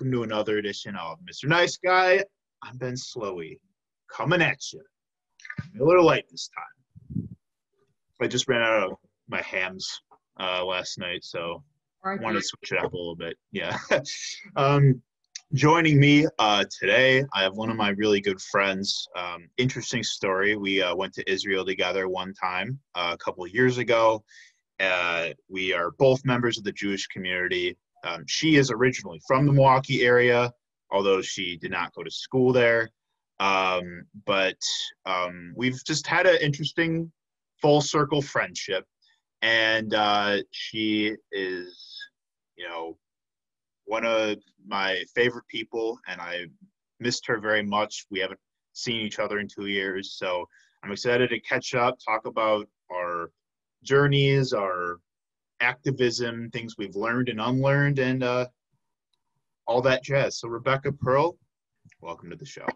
Welcome to another edition of Mr. Nice Guy. I'm Ben Slowey, coming at you. A little late this time. I just ran out of my Hamm's uh, last night, so I wanted to switch it up a little bit. Yeah. um, joining me uh, today, I have one of my really good friends. Um, interesting story. We uh, went to Israel together one time uh, a couple years ago. Uh, we are both members of the Jewish community. Um, she is originally from the Milwaukee area, although she did not go to school there. Um, but um, we've just had an interesting full circle friendship. And uh, she is, you know, one of my favorite people, and I missed her very much. We haven't seen each other in two years, so I'm excited to catch up, talk about our journeys, our activism, things we've learned and unlearned, and uh, all that jazz. So, Rebecca Pearl, welcome to the show.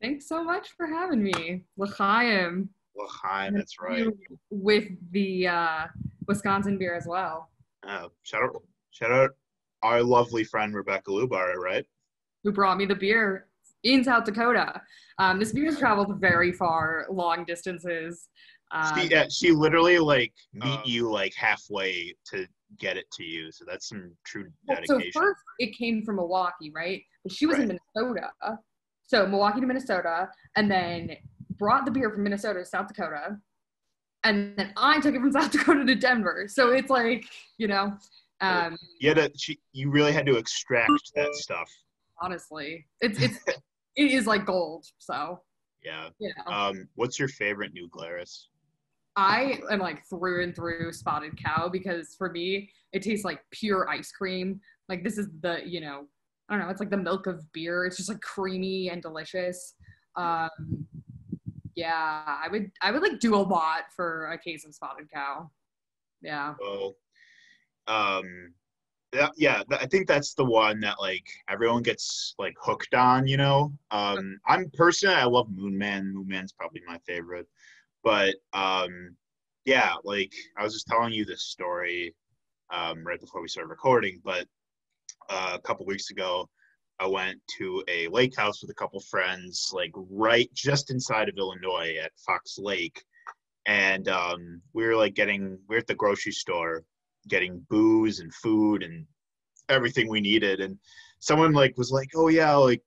Thanks so much for having me. L'chaim. L'chaim, that's right. With the uh, Wisconsin beer as well. Uh, shout out, shout out our lovely friend Rebecca Lubar, right? Who brought me the beer in South Dakota. Um, this beer has traveled very far, long distances. Um, she, yeah, she literally like meet Um, you like halfway to get it to you. So that's some true well, so dedication. first it came from Milwaukee, right? But she was in Minnesota. So Milwaukee to Minnesota, and then brought the beer from Minnesota to South Dakota. And then I took it from South Dakota to Denver. So it's like, you know, um, you had to, she, you really had to extract that stuff. honestly. It's it's it is like gold. So Yeah. know. Um, what's your favorite New Glarus? I am like through and through spotted cow because for me it tastes like pure ice cream. Like this is the, you know, I don't know, it's like the milk of beer. It's just like creamy and delicious. Um yeah, I would I would like do a lot for a case of spotted cow. Yeah. Well, um, yeah, yeah, I think that's the one that like everyone gets like hooked on. You know, um, I'm personally I love Moon Man. Moon Man's probably my favorite, but um, yeah, like I was just telling you this story um, right before we started recording, but uh, a couple weeks ago. I went to a lake house with a couple friends, like right just inside of Illinois at Fox Lake, and um, we were like getting we are at the grocery store getting booze and food and everything we needed and someone like was like oh yeah like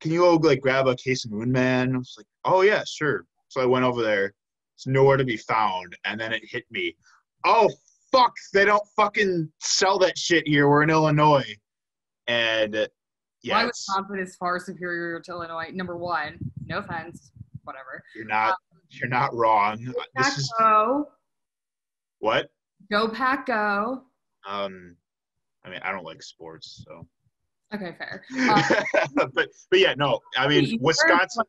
can you go like grab a case of moon man i was like oh yeah sure so i went over there it's nowhere to be found and then it hit me oh fuck they don't fucking sell that shit here we're in illinois and uh, yeah Why it's- Wisconsin is far superior to Illinois. Number one, no offense, whatever. you're not you're not wrong this is Go, what go pack go. um i mean i don't like sports so Okay, fair. Um, but but yeah, no. I mean, Wisconsin.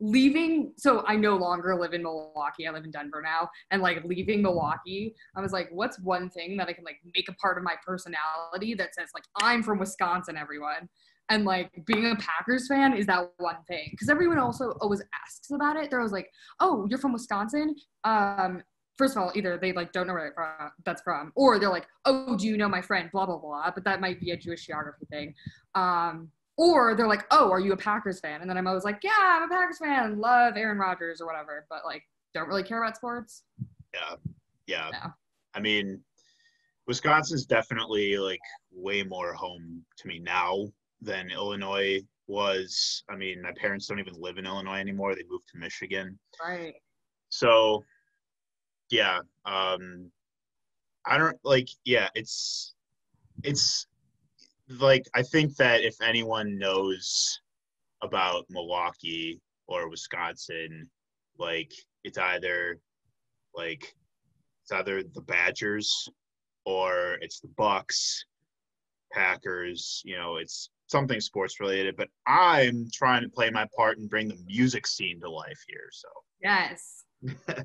Leaving so i no longer live in milwaukee i live in denver now and like leaving milwaukee i was like what's one thing that i can like make a part of my personality that says like i'm from wisconsin everyone? And like being a packers fan is that one thing because everyone also always asks about it. They're always like oh you're from wisconsin? Um first of all either they like don't know where that's from or they're like oh do you know my friend? Blah blah blah but that might be a jewish geography thing. Um or they're like, "Oh, are you a Packers fan?" And then I'm always like, "Yeah, I'm a Packers fan. Love Aaron Rodgers or whatever." But like, don't really care about sports. Yeah, yeah. Yeah. I mean, Wisconsin's definitely like way more home to me now than Illinois was. I mean, my parents don't even live in Illinois anymore. They moved to Michigan. Right. So, yeah. Um, I don't like. Yeah, it's it's like I think that if anyone knows about Milwaukee or Wisconsin, like it's either like it's either the Badgers or it's the Bucks, Packers. You know, it's something sports related. But I'm trying to play my part and bring the music scene to life here. So Yes.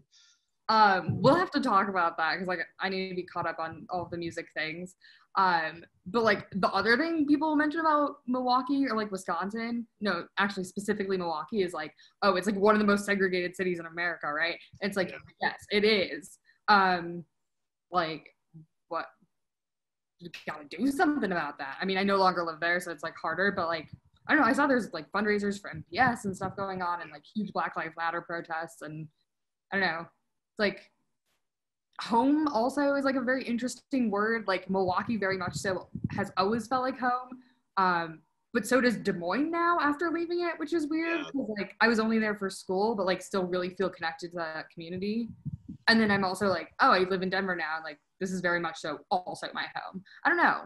um, we'll have to talk about that because like I need to be caught up on all the music things. Um, but like the other thing people mention about Milwaukee or like Wisconsin, no, actually specifically Milwaukee is like, oh, it's like one of the most segregated cities in America, right? It's like, Yeah. yes, it is. Um, like what you gotta do something about that. I mean, I no longer live there, so it's like harder, but like I don't know. I saw there's like fundraisers for MPS and stuff going on, and like huge Black Lives Matter protests, and I don't know. It's like home also is like a very interesting word. Like Milwaukee, very much so, has always felt like home. Um, but so does Des Moines now after leaving it, which is weird Yeah. like I was only there for school, but like still really feel connected to that community. And then I'm also like, oh, I live in Denver now, and like this is very much so also my home. I don't know.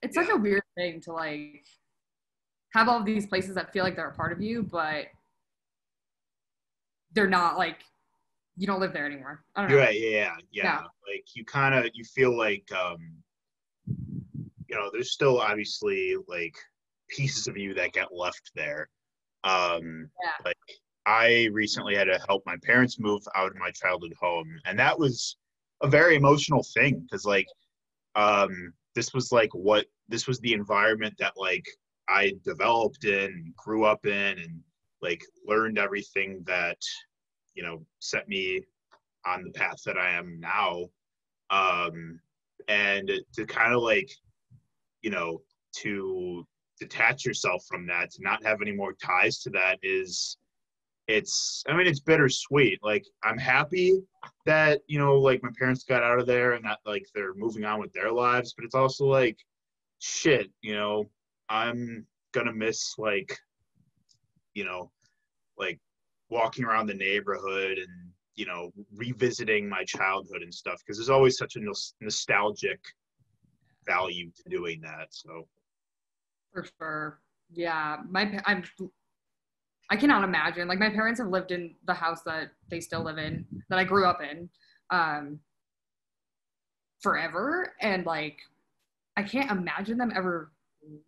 It's such a weird thing to like have all these places that feel like they're a part of you, but they're not like you don't live there anymore. I don't know. Right. Yeah, yeah, yeah. Like you kind of you feel like um, you know, there's still obviously like pieces of you that get left there. Um, Yeah. Like I recently had to help my parents move out of my childhood home, and that was a very emotional thing because like um, this was like what this was the environment that like I developed in, grew up in, and like learned everything that you know set me on the path that I am now. Um, and to kind of like, you know, to detach yourself from that, to not have any more ties to that is, it's, I mean, it's bittersweet. Like, I'm happy that, you know, like my parents got out of there and that like they're moving on with their lives, but it's also like, shit, you know, I'm gonna miss like, you know, like walking around the neighborhood and you know revisiting my childhood and stuff because there's always such a nostalgic value to doing that so For sure. Yeah. My I'm I cannot imagine. Like my parents have lived in the house that they still live in that I grew up in um forever and like I can't imagine them ever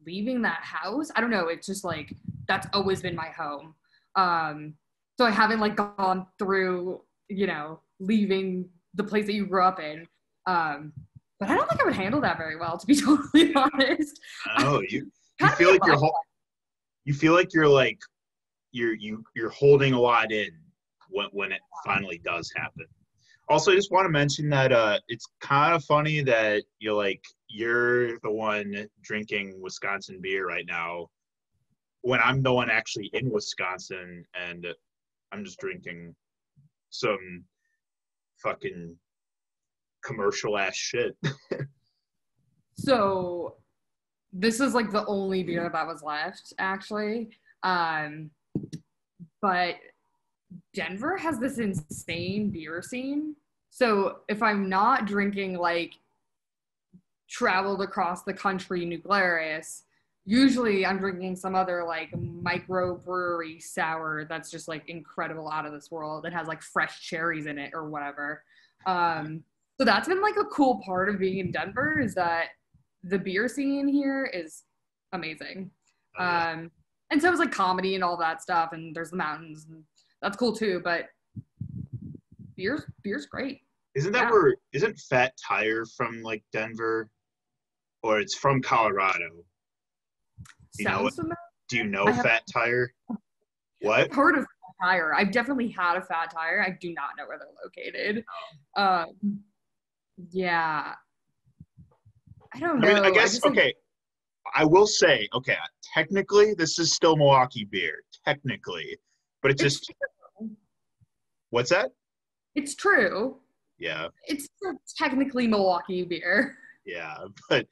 leaving that house. I don't know, it's just like that's always been my home. Um so I haven't like gone through, you know, leaving the place that you grew up in. Um but I don't think I would handle that very well to be totally honest. oh you you feel like you're like you feel like you're like you're you you're holding a lot in when when it finally does happen also i just want to mention that uh it's kind of funny that you're like you're the one drinking wisconsin beer right now when i'm the one actually in wisconsin and i'm just drinking some fucking commercial ass shit So this is like the only beer that was left, actually. Um, but Denver has this insane beer scene. So if I'm not drinking like traveled across the country Glarus, usually I'm drinking some other like microbrewery sour that's just like incredible out of this world. It has like fresh cherries in it or whatever. Um, so that's been like a cool part of being in Denver is that the beer scene here is amazing. Um, and so it's like comedy and all that stuff, and there's the mountains, and that's cool too. But beer's beer's great. Isn't that Yeah. where isn't Fat Tire from like Denver, or it's from Colorado? You know Sounds familiar. Do you know have- Fat Tire? What? I've heard of Fat Tire. I've definitely had a Fat Tire. I do not know where they're located. Um, yeah, I don't I know. mean, I guess just, like, okay. I will say, okay, technically this is still Milwaukee beer, technically, but it's it's just what's that? it's true. Yeah, It's technically Milwaukee beer. yeah, but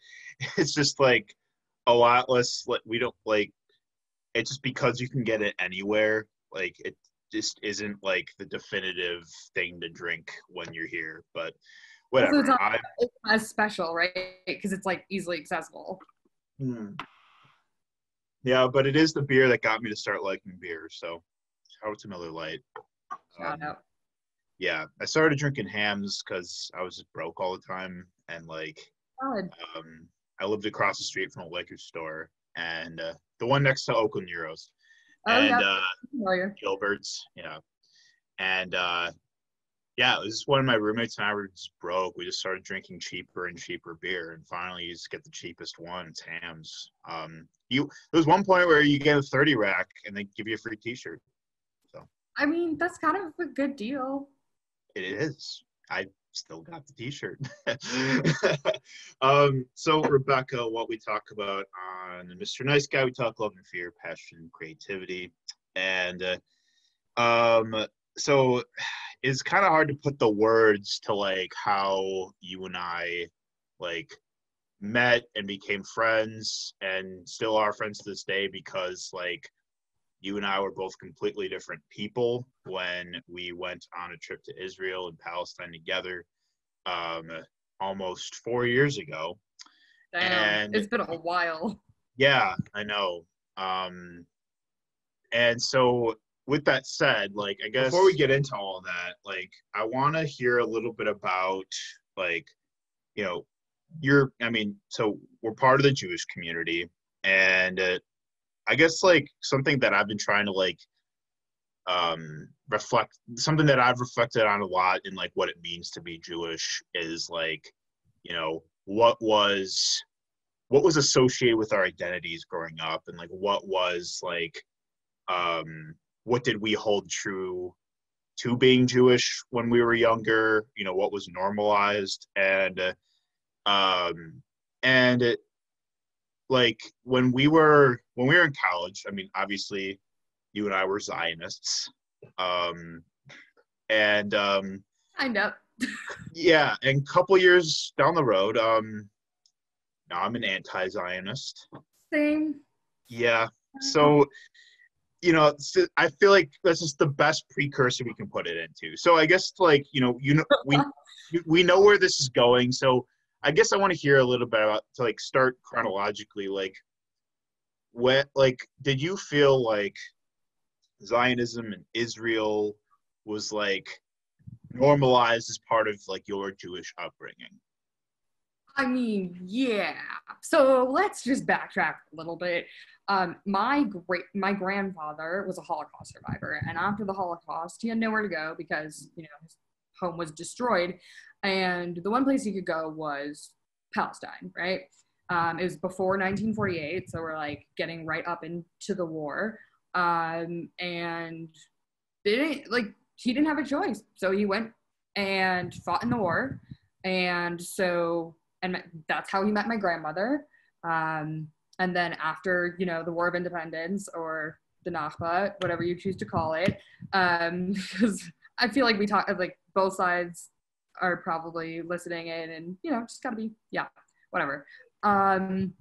it's just like a lot less. Like we don't like it's just because you can get it anywhere. Like it just isn't like the definitive thing to drink when you're here. But whatever. it's I, It's as special, right? Because it's like easily accessible. Hmm. Yeah, but it is the beer that got me to start liking beer. So shout out to Miller Lite. Shout Um. Yeah, I started drinking Hamm's because I was just broke all the time, and like um, I lived across the street from a liquor store, and uh, the one next to Oakland Gyros, Oh, and yeah. uh, Gilbert's. Yeah, and uh, yeah, it was one of my roommates and I were just broke. We just started drinking cheaper and cheaper beer, and finally, you just get the cheapest one. It's Hamm's. Um, you there was one point where you get a thirty rack and they give you a free T-shirt. So I mean, that's kind of a good deal. It is. I still got the t-shirt. um, so Rebecca, what we talk about on Mr. Nice Guy, we talk love and fear, passion, creativity, and uh, um, so it's kind of hard to put the words to like how you and I like met and became friends and still are friends to this day because like you and I were both completely different people when we went on a trip to Israel and Palestine together um, almost four years ago. Damn, and it's been a while. Yeah, I know. Um, and so, with that said, like, I guess before we get into all that, like, I want to hear a little bit about, like, you know, you're, I mean, so we're part of the Jewish community, and uh, I guess like something that I've been trying to like um reflect something that I've reflected on a lot in like what it means to be Jewish is like you know what was what was associated with our identities growing up and like what was like um what did we hold true to being Jewish when we were younger you know what was normalized and um and it like when we were when we were in college i mean obviously you and i were zionists um and um kind of. yeah and a couple years down the road um now i'm an anti-zionist. Same. Yeah so you know i feel like this is the best precursor we can put it into. So i guess like you know you know we we know where this is going so I guess I want to hear a little bit about to like start chronologically, like what like did you feel like Zionism and Israel was like normalized as part of like your Jewish upbringing? I mean, yeah. So let's just backtrack a little bit. Um, my great my grandfather was a Holocaust survivor, and after the Holocaust, he had nowhere to go because you know his home was destroyed and the one place he could go was Palestine, right? Um, it was before 1948, so we're like getting right up into the war, um, and they didn't like he didn't have a choice, so he went and fought in the war, and so and that's how he met my grandmother. Um, and then after you know the War of Independence or the Nakba, whatever you choose to call it, because um, I feel like we talk like both sides are probably listening in and you know just gotta be yeah whatever. Um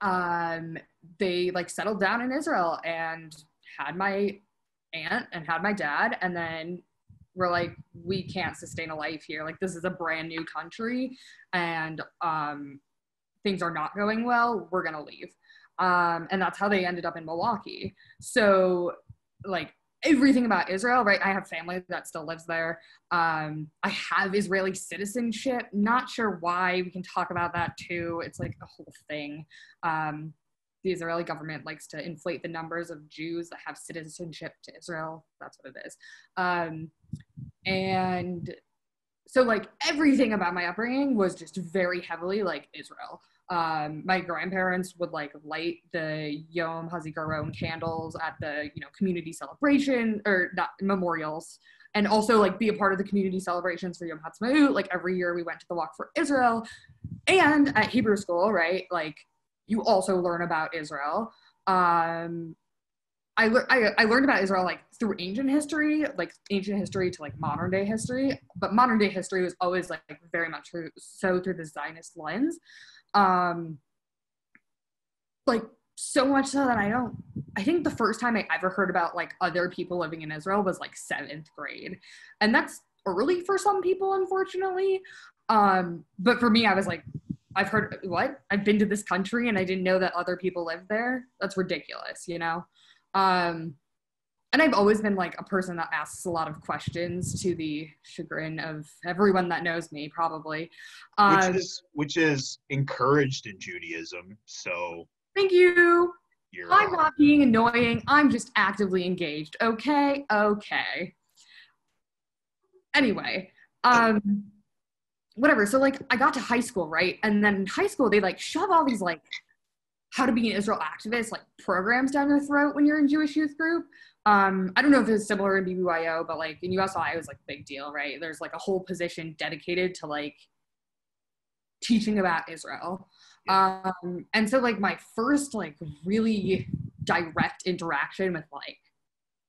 um they like settled down in israel and had my aunt and had my dad and then we're like we can't sustain a life here. Like this is a brand new country and um things are not going well. We're gonna leave. Um and that's how they ended up in milwaukee. So like everything about Israel, right? I have family that still lives there. Um, I have Israeli citizenship. Not sure why. We can talk about that too. It's like a whole thing. Um, the Israeli government likes to inflate the numbers of Jews that have citizenship to Israel. That's what it is. Um, and so, like, everything about my upbringing was just very heavily like Israel um, my grandparents would like light the Yom Hazikaron candles at the you know community celebration or not memorials, and also like be a part of the community celebrations for Yom Ha'atzmaut. Like every year we went to the Walk for Israel, and at Hebrew school, right? Like you also learn about Israel. Um, I, le- I, I learned about Israel like through ancient history, like ancient history to like modern day history, but modern day history was always like very much through, so through the Zionist lens. Um, like so much so that I don't. I think the first time I ever heard about like other people living in Israel was like seventh grade, and that's early for some people, unfortunately. Um, but for me, I was like, I've heard what I've been to this country and I didn't know that other people live there. That's ridiculous, you know. Um, and I've always been like a person that asks a lot of questions to the chagrin of everyone that knows me, probably. Um, which is which is encouraged in Judaism. So thank you. I'm not being annoying. I'm just actively engaged. Okay, okay. Anyway, um, whatever. So like, I got to high school, right? And then in high school, they like shove all these like how to be an Israel activist like programs down your throat when you're in Jewish youth group. Um, I don't know if it's similar in BBYO, but like in USY, it was like a big deal, right? There's like a whole position dedicated to like teaching about Israel. Yeah. Um, and so like my first like really direct interaction with like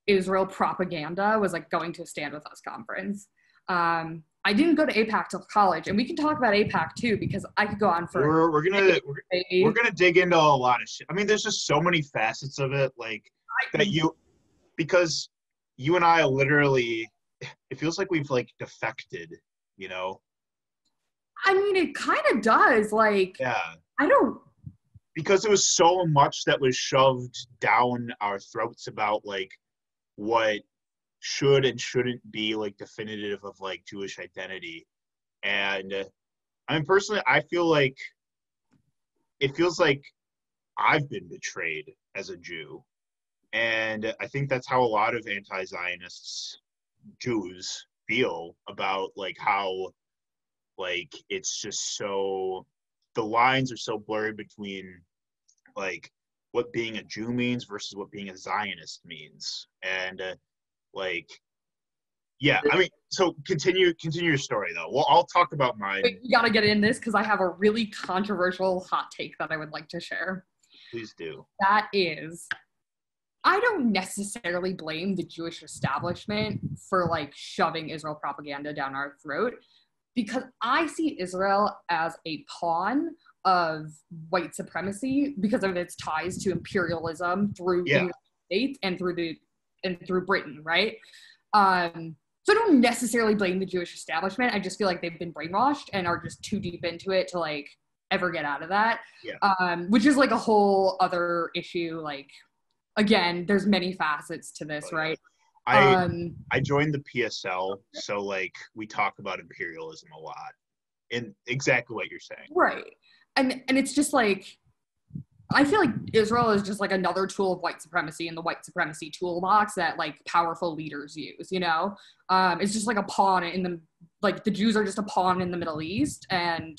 Israel propaganda was like going to a Stand With Us conference. Um, I didn't go to AIPAC till college, and we can talk about AIPAC too because I could go on for. We're, we're gonna we're, we're gonna dig into a lot of shit. I mean, there's just so many facets of it, like that you, because you and I literally, it feels like we've like defected, you know. I mean, it kind of does. Like, Yeah. I don't. because there was so much that was shoved down our throats about like what should and shouldn't be like definitive of like Jewish identity. And I mean personally I feel like it feels like I've been betrayed as a Jew. And I think that's how a lot of anti-Zionists Jews feel about like how like it's just so the lines are so blurred between like what being a Jew means versus what being a Zionist means, and uh, like, yeah, I mean, so continue continue your story though. Well, I'll talk about mine. Wait, you gotta get in this because I have a really controversial hot take that I would like to share. Please do. That is, I don't necessarily blame the Jewish establishment for like shoving Israel propaganda down our throat because I see Israel as a pawn of white supremacy because of its ties to imperialism through Yeah. the United States and through the and through Britain, right? Um, so I don't necessarily blame the Jewish establishment. I just feel like they've been brainwashed and are just too deep into it to like ever get out of that. Yeah. Um, which is like a whole other issue. Like again, there's many facets to this, Oh, yeah. right? I um, I joined the PSL, so like we talk about imperialism a lot, and exactly what you're saying. right. And and it's just like I feel like Israel is just like another tool of white supremacy in the white supremacy toolbox that like powerful leaders use, you know? Um, it's just like a pawn in the like the Jews are just a pawn in the Middle East and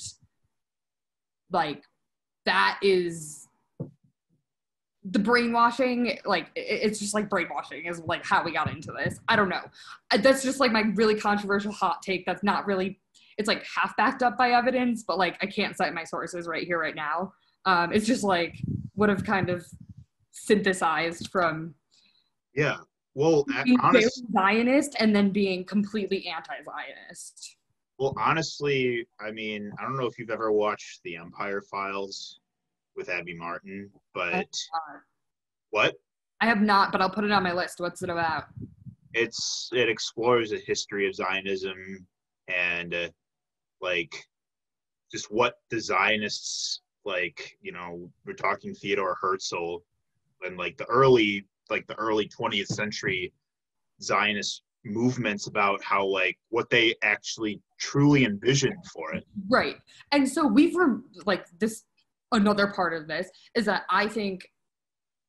like that is the brainwashing like it's just like brainwashing is like how we got into this. I don't know. That's just like my really controversial hot take that's not really it's like half backed up by evidence but like i can't cite my sources right here right now. Um it's just like would have kind of synthesized from Yeah. Well, being honest, zionist and then being completely anti-zionist. Well, honestly, I mean, I don't know if you've ever watched The Empire Files with Abby Martin, but what? i have not but i'll put it on my list what's it about it's it explores the history of Zionism and uh, like just what the Zionists like. You know, we're talking Theodore Herzl and like the early like the early 20th century Zionist movements about how like what they actually truly envisioned for it. Right. And so we've rem- like this another part of this is that I think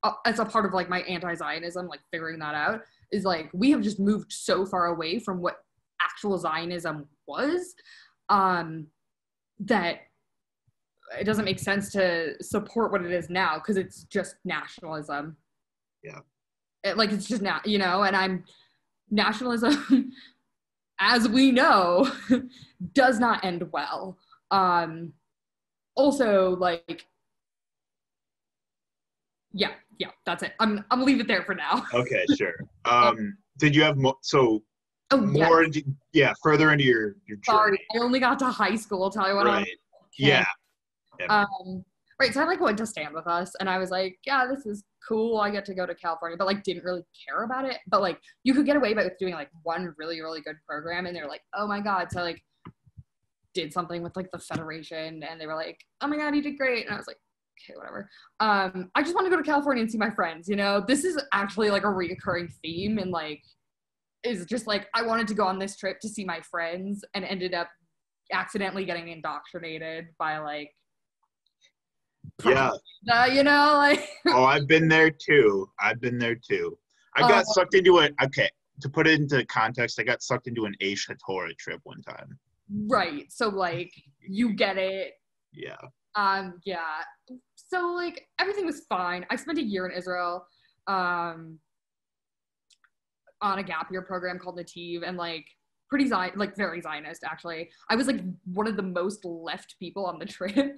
uh, as a part of like my anti-Zionism, like figuring that out is like we have just moved so far away from what actual Zionism was um, that it doesn't make sense to support what it is now because it's just nationalism. Yeah. It, like it's just now, you know, and I'm nationalism, as we know, does not end well. Um, also, like, yeah, yeah, that's it. I'm I'm gonna leave it there for now. Okay, sure. Um, did you have mo- so Oh, yeah, more? Into, yeah, further into your your sorry, journey, I only got to high school. Tell you what, right? Yeah. Um, right, so I like went to stand with us, and I was like, yeah, this is cool. I get to go to California, but like didn't really care about it. But like you could get away by with doing like one really really good program, and they're like, oh my god, so like did something with like the federation, and they were like, oh my god, you did great, and I was like. Okay, whatever. Um, I just want to go to California and see my friends. You know, this is actually like a reoccurring theme, and like, is just like I wanted to go on this trip to see my friends, and ended up accidentally getting indoctrinated by like Yeah. uh, you know, like oh, I've been there too. I've been there too. I got Uh, sucked into it. Okay, to put it into context, I got sucked into an Aish HaTorah trip one time. Right. So like you get it. Yeah. Um, yeah. so like everything was fine. I spent a year in Israel um, on a gap year program called Nativ, and like pretty Zion, like very Zionist actually. I was like one of the most left people on the trip,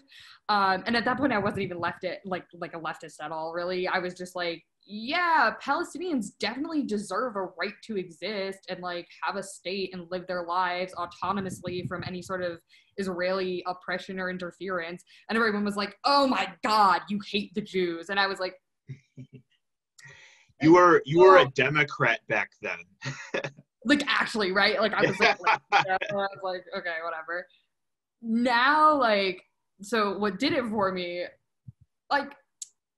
um, and at that point I wasn't even left it like like a leftist at all. Really, I was just like, yeah, Palestinians definitely deserve a right to exist and like have a state and live their lives autonomously from any sort of Israeli oppression or interference. And everyone was like, oh my god, you hate the Jews, and I was like. You were you were a Democrat back then. like actually, right? Like I was like, like I was like, okay, whatever. Now, like, so what did it for me? Like,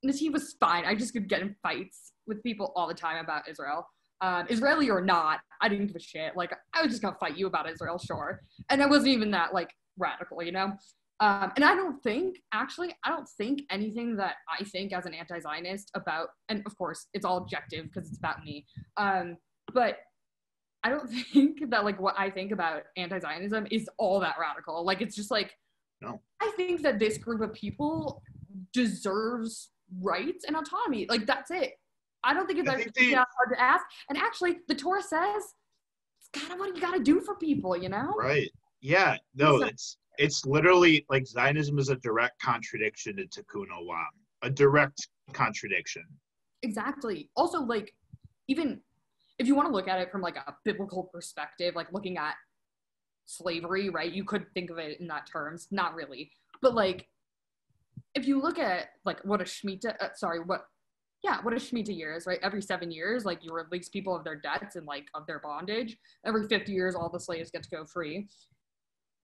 Nativ was fine. I just could get in fights with people all the time about Israel. Um, Israeli or not, I didn't give a shit. Like, I was just gonna fight you about Israel, sure. And I wasn't even that like radical, you know. Um, and I don't think, actually, I don't think anything that I think as an anti Zionist about, and of course, it's all objective because it's about me. Um, but I don't think that, like, what I think about anti Zionism is all that radical. Like, it's just like, no. I think that this group of people deserves rights and autonomy. Like, that's it. I don't think it's think they, hard to ask. And actually, the Torah says it's kind of what you got to do for people, you know? Right. Yeah. No, it's it's literally like Zionism is a direct contradiction to Tikkun Olam, a direct contradiction. Exactly. Also, like, even if you want to look at it from like a biblical perspective, like looking at slavery, right? You could think of it in that terms. Not really, but like, if you look at like what a shemitah, uh, sorry, what, yeah, what a shemitah year is, right? Every seven years, like you release people of their debts and like of their bondage. Every fifty years, all the slaves get to go free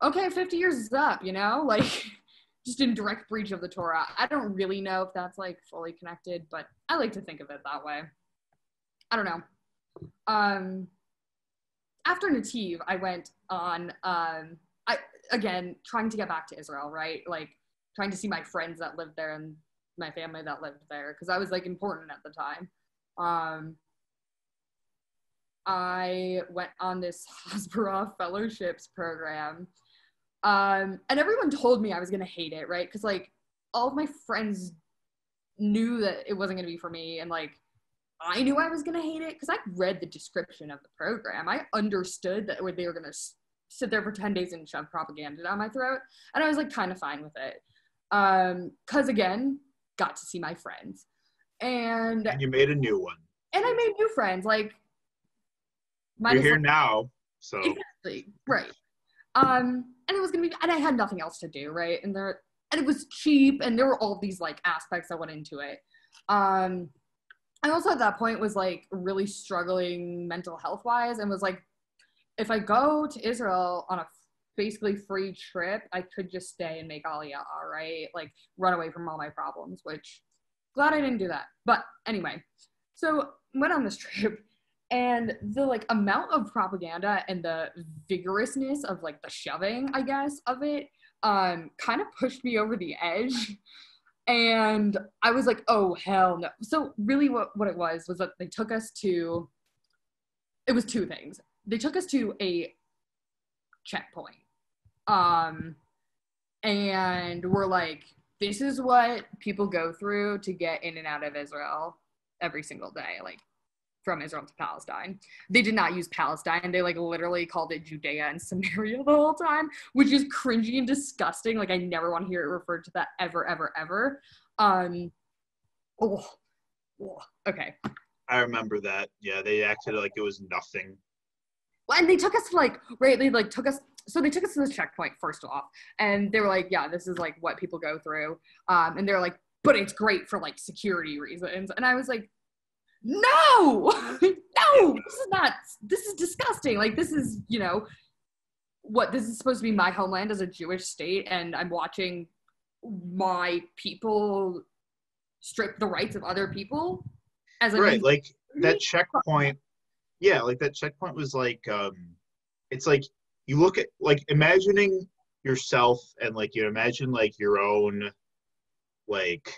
okay, 50 years is up, you know? Like, just in direct breach of the Torah. I don't really know if that's like fully connected, but I like to think of it that way. I don't know. Um, after Nativ, I went on, um, I, again, trying to get back to Israel, right? Like, trying to see my friends that lived there and my family that lived there, because I was like important at the time. Um, I went on this Hasbara fellowships program um, and everyone told me I was gonna hate it, right? Because like all of my friends knew that it wasn't gonna be for me, and like I knew I was gonna hate it because I read the description of the program. I understood that they were gonna sit there for ten days and shove propaganda down my throat, and I was like kind of fine with it. Um, cause again, got to see my friends, and and you made a new one, and I made new friends. Like, you're here now, so exactly right. Um, and it was gonna be, and I had nothing else to do, right? And there, and it was cheap, and there were all these like aspects that went into it. Um, I also at that point was like really struggling mental health wise, and was like, if I go to Israel on a basically free trip, I could just stay and make Aliyah, right? Like run away from all my problems, which glad I didn't do that. But anyway, so went on this trip and the like amount of propaganda and the vigorousness of like the shoving i guess of it um kind of pushed me over the edge and i was like oh hell no so really what, what it was was that they took us to it was two things they took us to a checkpoint um and we're like this is what people go through to get in and out of israel every single day like from Israel to Palestine. They did not use Palestine. They like literally called it Judea and Samaria the whole time, which is cringy and disgusting. Like I never want to hear it referred to that ever, ever, ever. Um, oh, oh okay. I remember that. Yeah, they acted like it was nothing. Well, and they took us to like right. They like took us. So they took us to this checkpoint first off, and they were like, "Yeah, this is like what people go through." Um, and they're like, "But it's great for like security reasons." And I was like, no, no, this is not, this is disgusting. Like, this is, you know, what this is supposed to be my homeland as a Jewish state, and I'm watching my people strip the rights of other people as a right, like that checkpoint. Yeah, like that checkpoint was like, um, it's like you look at like imagining yourself and like you imagine like your own like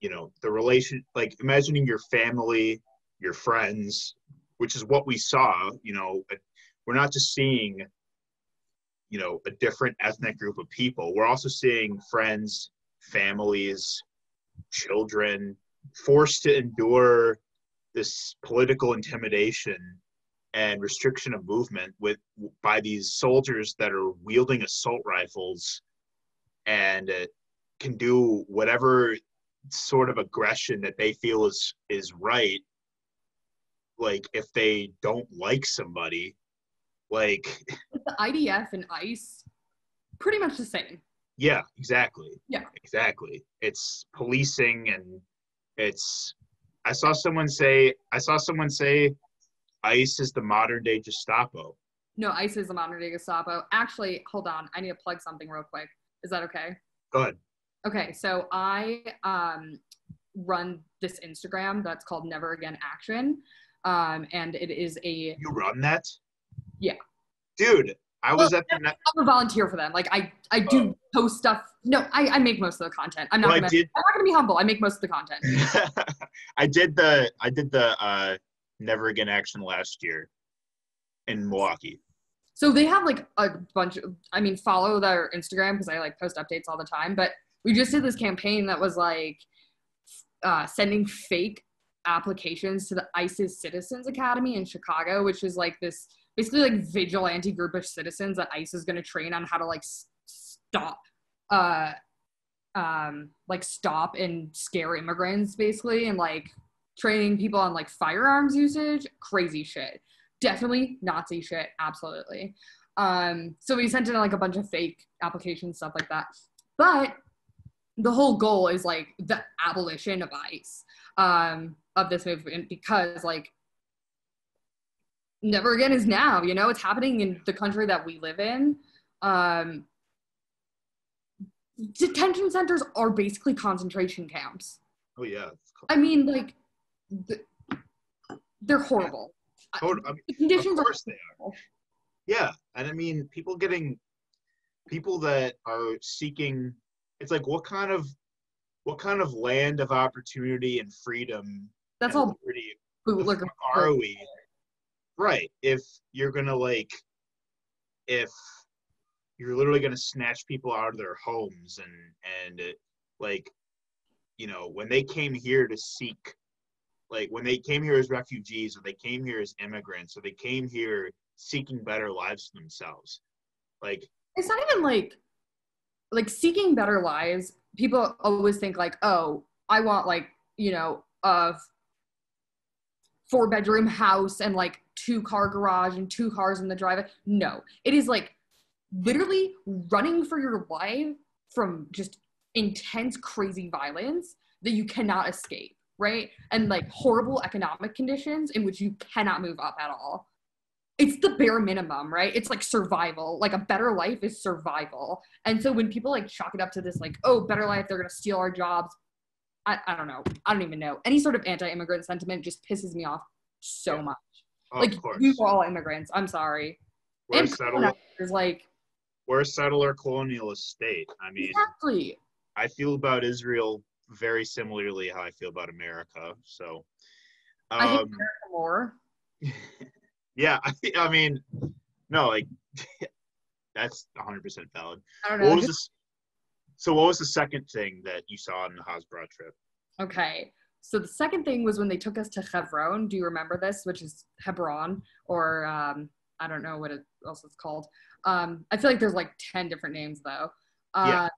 you know the relation like imagining your family your friends which is what we saw you know we're not just seeing you know a different ethnic group of people. We're also seeing friends families, children, forced to endure this political intimidation and restriction of movement with by these soldiers that are wielding assault rifles and uh, can do whatever sort of aggression that they feel is is right like if they don't like somebody like the IDF and ICE, pretty much the same. yeah exactly Yeah. exactly it's policing and it's i saw someone say i saw someone say ice is the modern day gestapo No, ICE is the modern day Gestapo. Actually, hold on. I need to plug something real quick. Is that okay? go ahead Okay, so I um, run this Instagram that's called Never Again Action. Um, and it is a, you run that Yeah. dude i was at the ne- I'm a volunteer for them. Like I, I do post stuff. No, I, I make most of the content. I'm not, well, i gonna, did I'm not gonna be humble. I make most of the content. i did the i did the uh never again action last year in milwaukee So they have like a bunch of, I mean, follow their Instagram because I like post updates all the time. But we just did this campaign that was like uh, sending fake applications to the ICE's Citizens Academy in Chicago, which is like this basically like vigilante group of citizens that ICE is going to train on how to like s- stop, uh, um, like stop and scare immigrants basically, and like training people on like firearms usage, crazy shit definitely Nazi shit, absolutely. Um, so we sent in like a bunch of fake applications, stuff like that. But the whole goal is like the abolition of ICE, um, of this movement because like never again is now, you know, it's happening in the country that we live in. Um, detention centers are basically concentration camps. oh yeah I mean, like, th- they're horrible. I mean, The conditions of are course they are. Yeah, and I mean, people getting people that are seeking. It's like what kind of what kind of land of opportunity and freedom that's and all liberty bootlicker. are we? Right. If you're gonna like, if you're literally gonna snatch people out of their homes and and it, like, you know, when they came here to seek, like when they came here as refugees or they came here as immigrants or they came here seeking better lives for themselves, like It's not even like like seeking better lives. People always think like, oh, I want like you know a four bedroom house and like two car garage and two cars in the driveway. No, it is like literally running for your life from just intense, crazy violence that you cannot escape, right? And like horrible economic conditions in which you cannot move up at all. It's the bare minimum, right? It's like survival. Like a better life is survival. And so when people like chalk it up to this, like, oh, better life, they're gonna steal our jobs. I, I don't know. I don't even know. Any sort of anti-immigrant sentiment just pisses me off so Yeah. much. of like course, we are all immigrants. I'm sorry. we're And settler. like We're a settler colonialist state. I mean, exactly. I feel about Israel very similarly how I feel about America. So, I hate um, America more. yeah, I, I mean, no, like that's 100 percent valid. I don't know. What was this? So, what was the second thing that you saw on the Hasbara trip? Okay. So the second thing was when they took us to Hebron. Do you remember this? Which is Hebron, or um, I don't know what it else it's called. Um, I feel like there's like ten different names though. Uh, Yeah.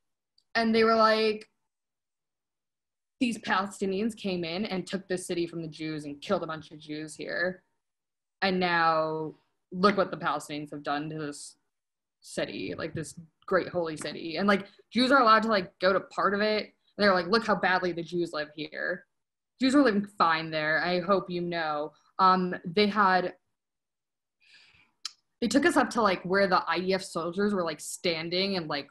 And they were like, these Palestinians came in and took this city from the Jews and killed a bunch of Jews here, and now look what the Palestinians have done to this city, like this great holy city, and like Jews are allowed to like go to part of it. And they're like, look how badly the Jews live here. Jews are living fine there. I hope you know. Um, they had, they took us up to like where the IDF soldiers were like standing and like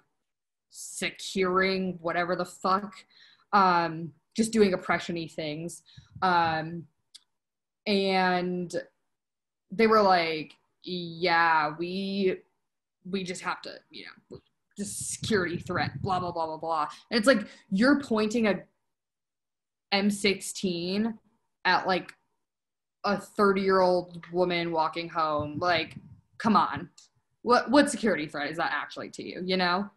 securing whatever the fuck, um, just doing oppression-y things. Um, and they were like, yeah, we, we just have to, you know, just security threat, blah, blah, blah, blah, blah. And it's like, you're pointing a M16 at like a 30 year old woman walking home. Like, come on. What what security threat is that actually to you, you know?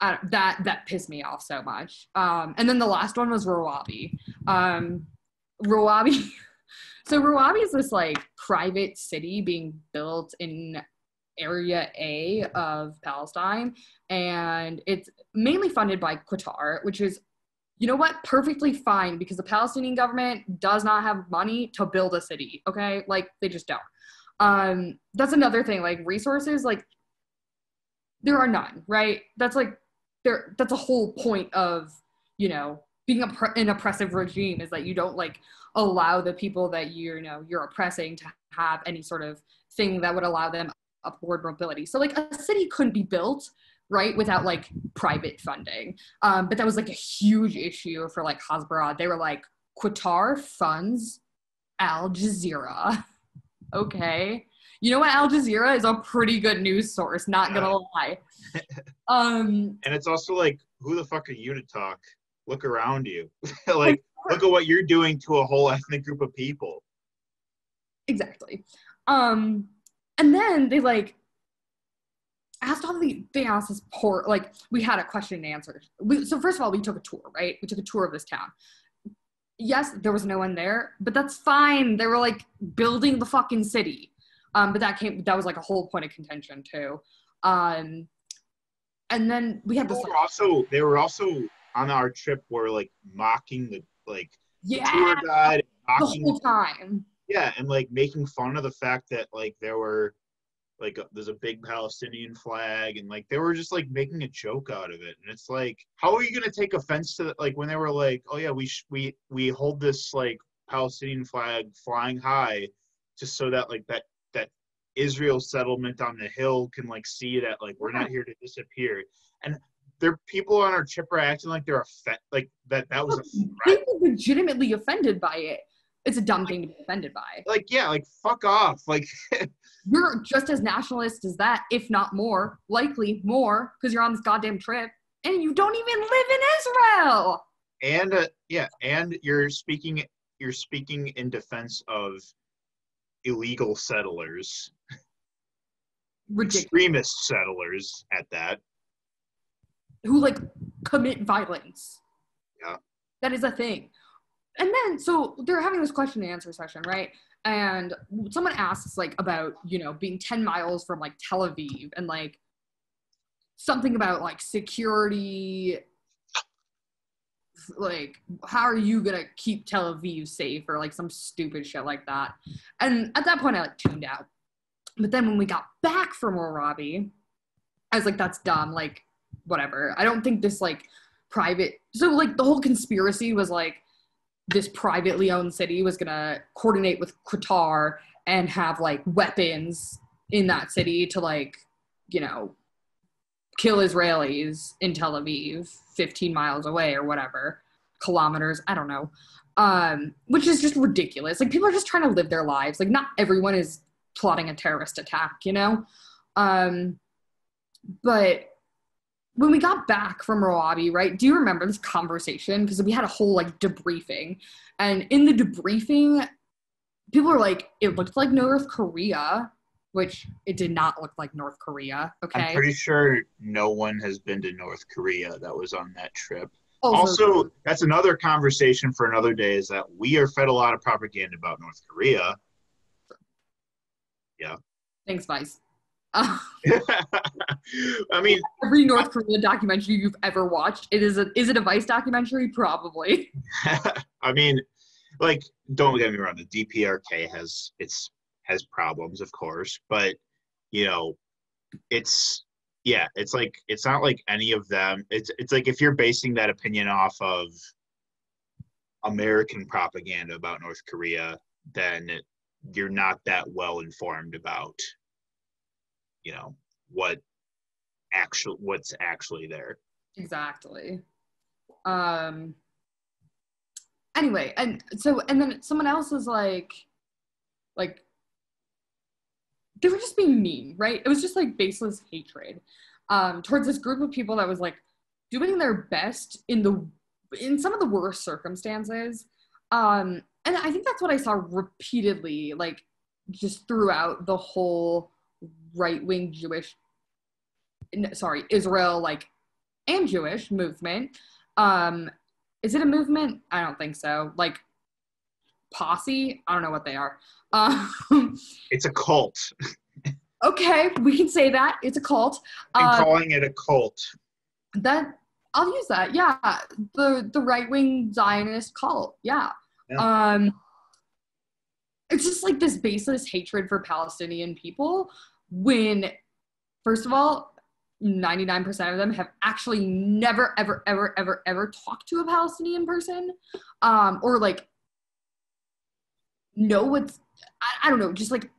That that pissed me off so much. Um, and then the last one was Rawabi. Um, Rawabi. so Rawabi is this like private city being built in area A of Palestine, and it's mainly funded by Qatar, which is, you know what, perfectly fine because the Palestinian government does not have money to build a city. Okay, like they just don't. Um, that's another thing. Like resources, like there are none, right? That's like there. That's a whole point of you know being an oppressive regime is that you don't like allow the people that you know you're oppressing to have any sort of thing that would allow them upward mobility. So like a city couldn't be built right without like private funding. Um, but that was like a huge issue for like Hasbara. They were like Qatar funds Al Jazeera. okay. You know what? Al Jazeera is a pretty good news source, not gonna lie. Um, and it's also like, who the fuck are you to talk? Look around you. like, look at what you're doing to a whole ethnic group of people. Exactly. Um, and then they like asked all the they asked this poor like we had a question and answer. We, so first of all, we took a tour, right? We took a tour of this town. Yes, there was no one there, but that's fine. They were like building the fucking city. Um, but that came that was like a whole point of contention too. Um, and then we had they this. Were also, they were also on our trip were like mocking the like yeah, the tour guide, mocking, the whole time. yeah and like making fun of the fact that like there were like there's a big palestinian flag and like they were just like making a joke out of it and it's like how are you going to take offense to like when they were like oh yeah we sh- we we hold this like palestinian flag flying high just so that like that israel settlement on the hill can like see that like we're not here to disappear and there people on our trip are acting like they're offended like that that was a threat. legitimately offended by it. It's a dumb thing to be offended by. like yeah like fuck off like You're just as nationalist as that, if not more, likely more, because you're on this goddamn trip and you don't even live in Israel. and uh, yeah and you're speaking you're speaking in defense of illegal settlers Ridiculous. extremist settlers at that Who like commit violence. Yeah. That is a thing. And then, so they're having this question and answer session, right? And someone asks, like, about, you know, being 10 miles from, like, Tel Aviv and, like, something about, like, security. Like, how are you gonna keep Tel Aviv safe or, like, some stupid shit like that? And at that point, I, like, tuned out. But then when we got back from Rawabi, I was like, that's dumb. Like, whatever. I don't think this, like, private. So, like, the whole conspiracy was, like, this privately owned city was gonna coordinate with Qatar and have like weapons in that city to like, you know, kill Israelis in Tel Aviv, 15 miles away or whatever, kilometers, I don't know. Um, which is just ridiculous. Like people are just trying to live their lives. Like not everyone is plotting a terrorist attack, you know? Um, but when we got back from Rawabi, right? Do you remember this conversation? Because we had a whole like debriefing, and in the debriefing, people were like, "It looked like North Korea," which it did not look like North Korea. Okay. i'm pretty sure no one has been to north korea that was on that trip oh, Also, also that's another conversation for another day is that we are fed a lot of propaganda about north korea Yeah. thanks, Vice. I mean every North Korea documentary you've ever watched, it is a is it a Vice documentary? Probably. I mean, like, don't get me wrong. The DPRK has its has problems, of course, but you know, it's yeah, it's like it's not like any of them. It's it's like if you're basing that opinion off of American propaganda about North Korea, then you're not that well informed about, you know, what actual what's actually there. Exactly. Um anyway, and so and then someone else is like like they were just being mean, right? It was just like baseless hatred um towards this group of people that was like doing their best in the in some of the worst circumstances. Um and I think that's what I saw repeatedly like just throughout the whole right-wing Jewish sorry, Israel like and Jewish movement. Um, is it a movement? I don't think so. Like posse, I don't know what they are. Um, it's a cult. okay, we can say that it's a cult. I'm uh, calling it a cult. That I'll use that. Yeah, the the right wing Zionist cult. Yeah. yeah. Um, it's just like this baseless hatred for Palestinian people when, first of all, 99% of them have actually never, ever, ever, ever, ever talked to a Palestinian person um, or like know what's, I, I don't know, just like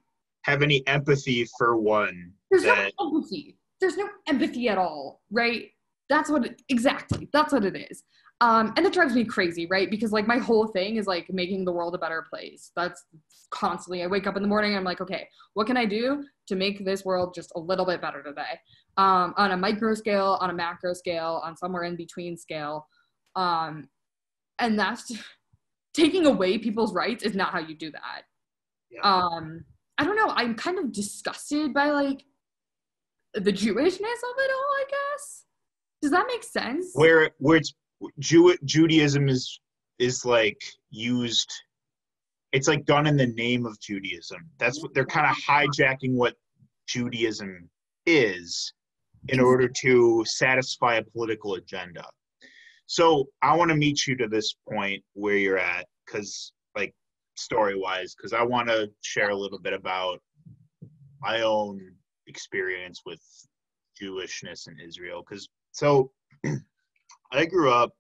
have any empathy for one. There's that... no empathy. There's no empathy at all, right? That's what it, exactly. That's what it is. Um, and it drives me crazy, right? Because like my whole thing is like making the world a better place. That's constantly. I wake up in the morning. I'm like, okay, what can I do to make this world just a little bit better today? Um, on a micro scale, on a macro scale, on somewhere in between scale. Um, and that's taking away people's rights is not how you do that. Yeah. Um, I don't know. I'm kind of disgusted by like the Jewishness of it all. I guess. Does that make sense? Where where it's Jew, Judaism is is like used it's like done in the name of Judaism. That's what they're kind of hijacking what Judaism is in order to satisfy a political agenda. So I want to meet you to this point where you're at, because like story wise, because I want to share a little bit about my own experience with Jewishness in Israel. Because so I grew up.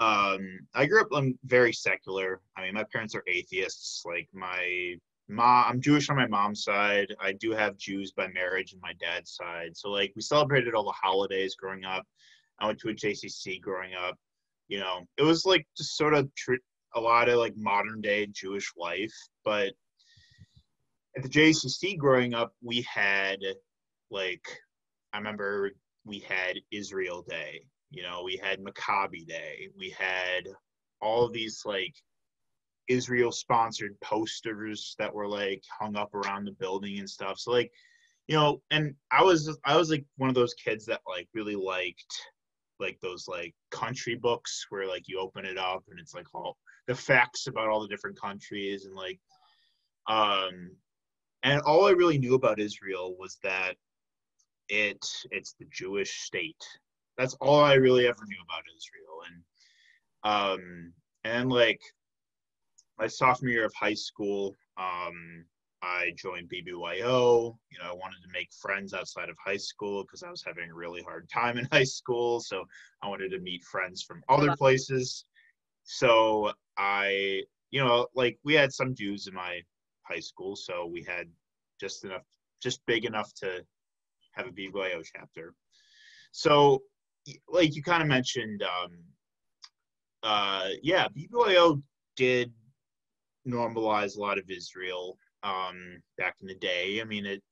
Um, I grew up um, very secular. I mean, my parents are atheists. Like my mom, I'm Jewish on my mom's side. I do have Jews by marriage on my dad's side. So like we celebrated all the holidays growing up. I went to a JCC growing up. You know, it was like just sort of tr- a lot of like modern day Jewish life. But at the JCC growing up, we had like I remember we had Israel Day you know, we had Maccabi Day. We had all of these like Israel sponsored posters that were like hung up around the building and stuff. So like, you know, and I was I was like one of those kids that like really liked like those like country books where like you open it up and it's like all the facts about all the different countries and like um and all I really knew about Israel was that it it's the Jewish state that's all I really ever knew about Israel. And um, and like my sophomore year of high school, um, I joined BBYO. You know, I wanted to make friends outside of high school because I was having a really hard time in high school. So I wanted to meet friends from other places. So I, you know, like we had some Jews in my high school, so we had just enough, just big enough to have a BBYO chapter. So like you kind of mentioned, um, uh, yeah, BBYO did normalize a lot of Israel um, back in the day. I mean, it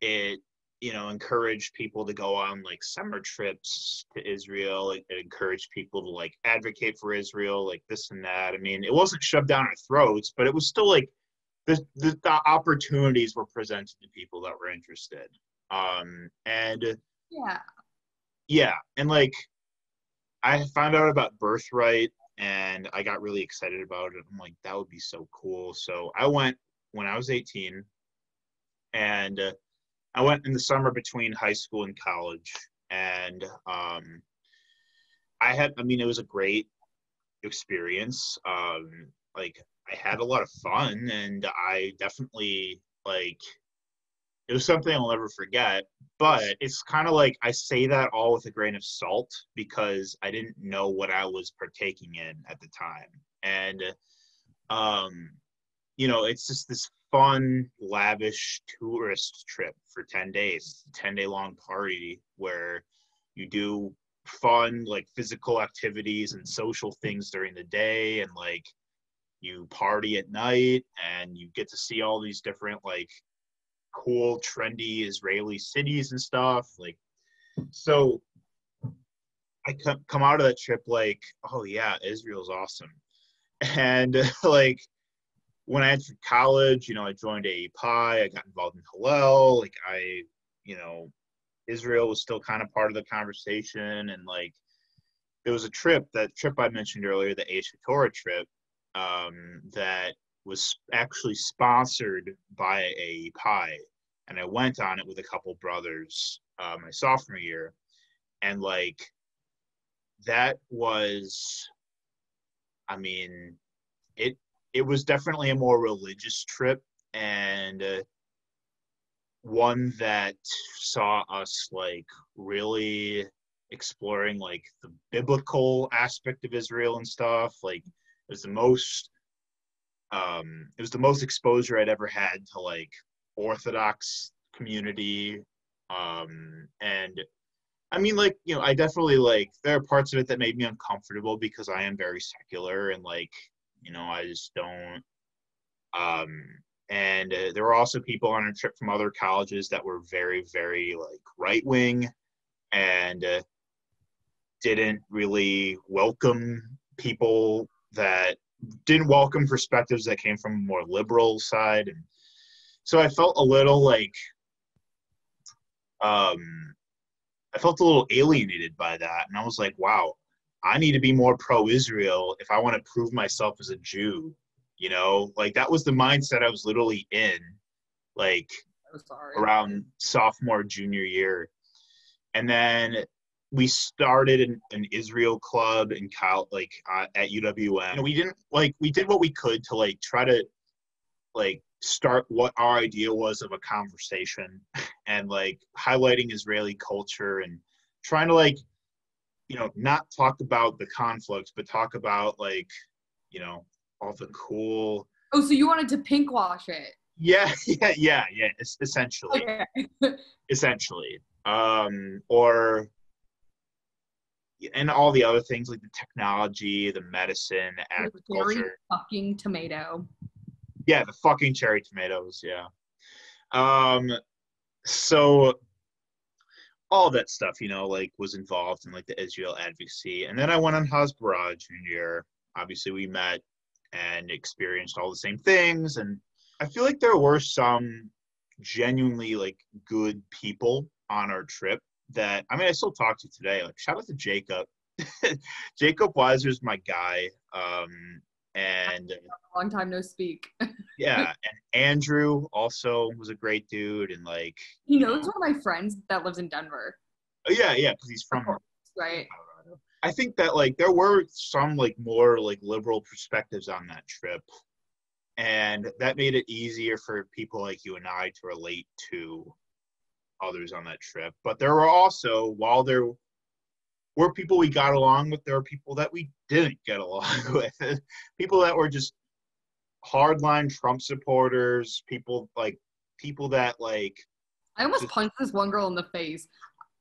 it you know encouraged people to go on like summer trips to Israel. It, it encouraged people to like advocate for Israel, like this and that. I mean, it wasn't shoved down our throats, but it was still like the the, the opportunities were presented to people that were interested. Um, and yeah yeah, and like I found out about Birthright and I got really excited about it. I'm like, that would be so cool. So I went when I was 18, and uh, I went in the summer between high school and college, and um, I had, I mean, it was a great experience. Um, like I had a lot of fun, and I definitely like it was something I'll never forget. But it's kind of like I say that all with a grain of salt because I didn't know what I was partaking in at the time. And, um, you know, it's just this fun, lavish tourist trip for 10 days, 10 day long party where you do fun, like physical activities and social things during the day. And like, you party at night and you get to see all these different like cool, trendy Israeli cities and stuff. Like, so I come out of that trip like, oh yeah, Israel's awesome. And like when I entered college, you know, I joined AEPI, I got involved in Hillel, like I, you know, Israel was still kind of part of the conversation, and like there was a trip that trip I mentioned earlier, the Aish HaTorah trip, um, that was actually sponsored by AEPI, and I went on it with a couple brothers uh, my sophomore year, and like that was, I mean, it it was definitely a more religious trip and. Uh, one that saw us like really exploring like the biblical aspect of Israel and stuff. Like it was the most um it was the most exposure I'd ever had to like Orthodox community. Um and I mean like, you know, I definitely like there are parts of it that made me uncomfortable because I am very secular and like, you know, I just don't um and uh, there were also people on a trip from other colleges that were very very like right wing and uh, didn't really welcome people that didn't welcome perspectives that came from a more liberal side. And so i felt a little like um i felt a little alienated by that. And i was like wow i need to be more pro-israel if i want to prove myself as a jew you know? Like that was the mindset i was literally in like around sophomore junior year. And then we started an, an israel club in Cal, like uh, at uwm and we didn't like we did what we could to like try to like start what our idea was of a conversation and like highlighting israeli culture and trying to like you know not talk about the conflicts but talk about like you know all the cool. Oh, so you wanted to pink wash it? Yeah, yeah, yeah, yeah. Essentially, okay. essentially, um, or and all the other things like the technology, the medicine, agriculture. Fucking tomato. Yeah, the fucking cherry tomatoes. Yeah. Um. So all that stuff, you know, like was involved in like the Israel advocacy, and then I went on Hasbara junior. Obviously, we met and experienced all the same things. And I feel like there were some genuinely like good people on our trip that I mean I still talk to today. Like shout out to Jacob. Jacob Weiser is my guy. Um and long time no speak. yeah, and Andrew also was a great dude and like he knows know, one of my friends that lives in Denver. Oh yeah, yeah, because he's from right. I think that like there were some like more like liberal perspectives on that trip, and that made it easier for people like you and I to relate to others on that trip. But there were also while there were people we got along with, there were people that we didn't get along with. people that were just hardline Trump supporters, people like people that like I almost just, punched this one girl in the face.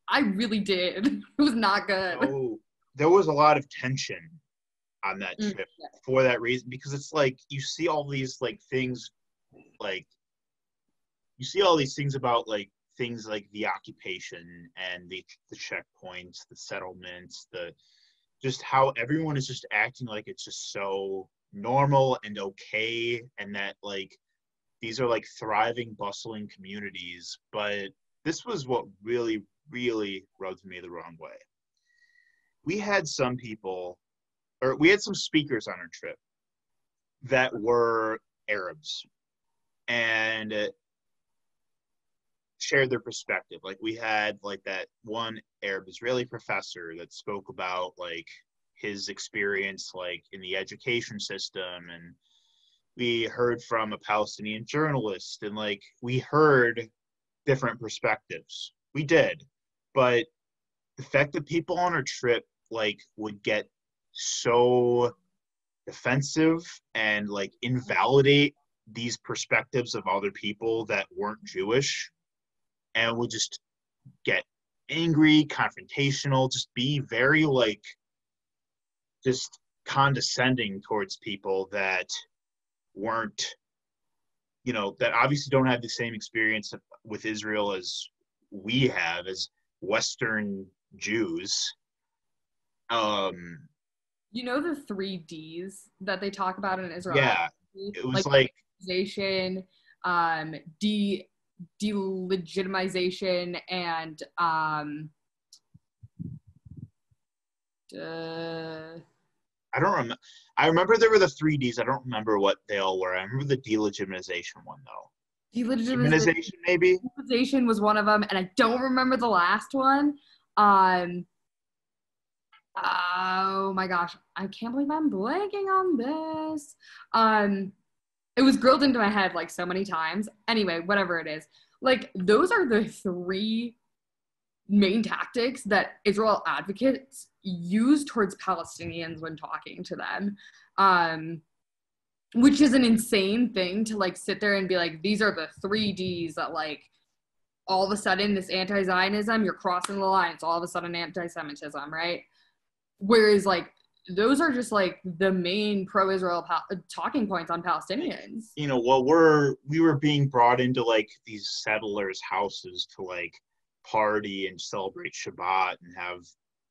I really did. It was not good. Oh, there was a lot of tension on that mm, trip mm, yeah. for that reason because it's like you see all these like things like you see all these things about like things like the occupation and the the checkpoints the settlements the just how everyone is just acting like it's just so normal and okay and that like these are like thriving bustling communities but this was what really really rubbed me the wrong way. We had some people, or we had some speakers on our trip that were Arabs. And shared their perspective. Like we had like that one Arab Israeli professor that spoke about like his experience like in the education system and we heard from a Palestinian journalist and like we heard different perspectives. We did. But the fact that people on our trip like would get so defensive and like invalidate these perspectives of other people that weren't Jewish and would just get angry, confrontational, just be very like just condescending towards people that weren't you know that obviously don't have the same experience with Israel as we have as western Jews um, you know the three D's that they talk about in Israel. Yeah, it was like, like um, de delegitimization and um, uh, I don't remember. I remember there were the three Ds. I don't remember what they all were. I remember the delegitimization one though. delegitimization maybe. Delegitimization was one of them, and I don't remember the last one. Um, oh my gosh, I can't believe I'm blanking on this. Um, it was grilled into my head like so many times. Anyway, whatever it is, like those are the three main tactics that Israel advocates use towards Palestinians when talking to them. Um, which is an insane thing to like sit there and be like, these are the three D's that like all of a sudden this anti-Zionism, you're crossing the line. It's all of a sudden anti-Semitism, right? Whereas like those are just like the main pro-Israel pa- talking points on Palestinians. You know, well, we're we were being brought into like these settlers' houses to like party and celebrate Shabbat and have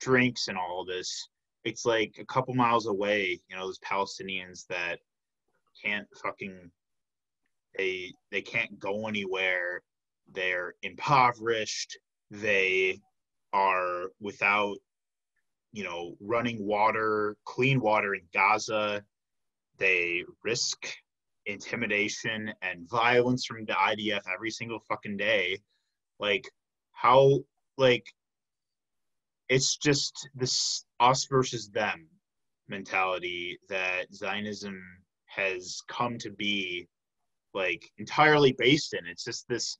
drinks and all this. It's like a couple miles away, you know, those Palestinians that can't fucking they they can't go anywhere. They're impoverished. They are without you know running water, clean water in Gaza. They risk intimidation and violence from the IDF every single fucking day. Like how like it's just this us versus them mentality that Zionism has come to be like entirely based in. It's just this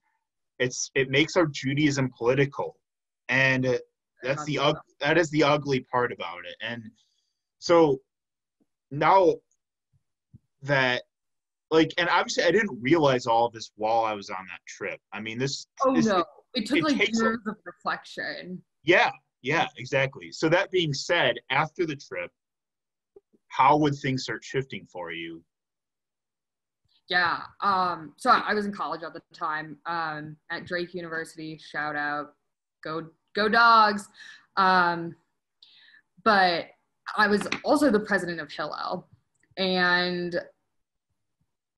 it's it makes our Judaism political. And that's the ug- that is the ugly part about it. And so now that like and obviously I didn't realize all of this while I was on that trip. I mean this Oh this, no, it took it like takes a- years of reflection. Yeah, yeah, exactly. So that being said, after the trip, how would things start shifting for you? Yeah. Um, so I was in college at the time, um, at Drake University. Shout out, go go dogs. Um, but I was also the president of Hillel, and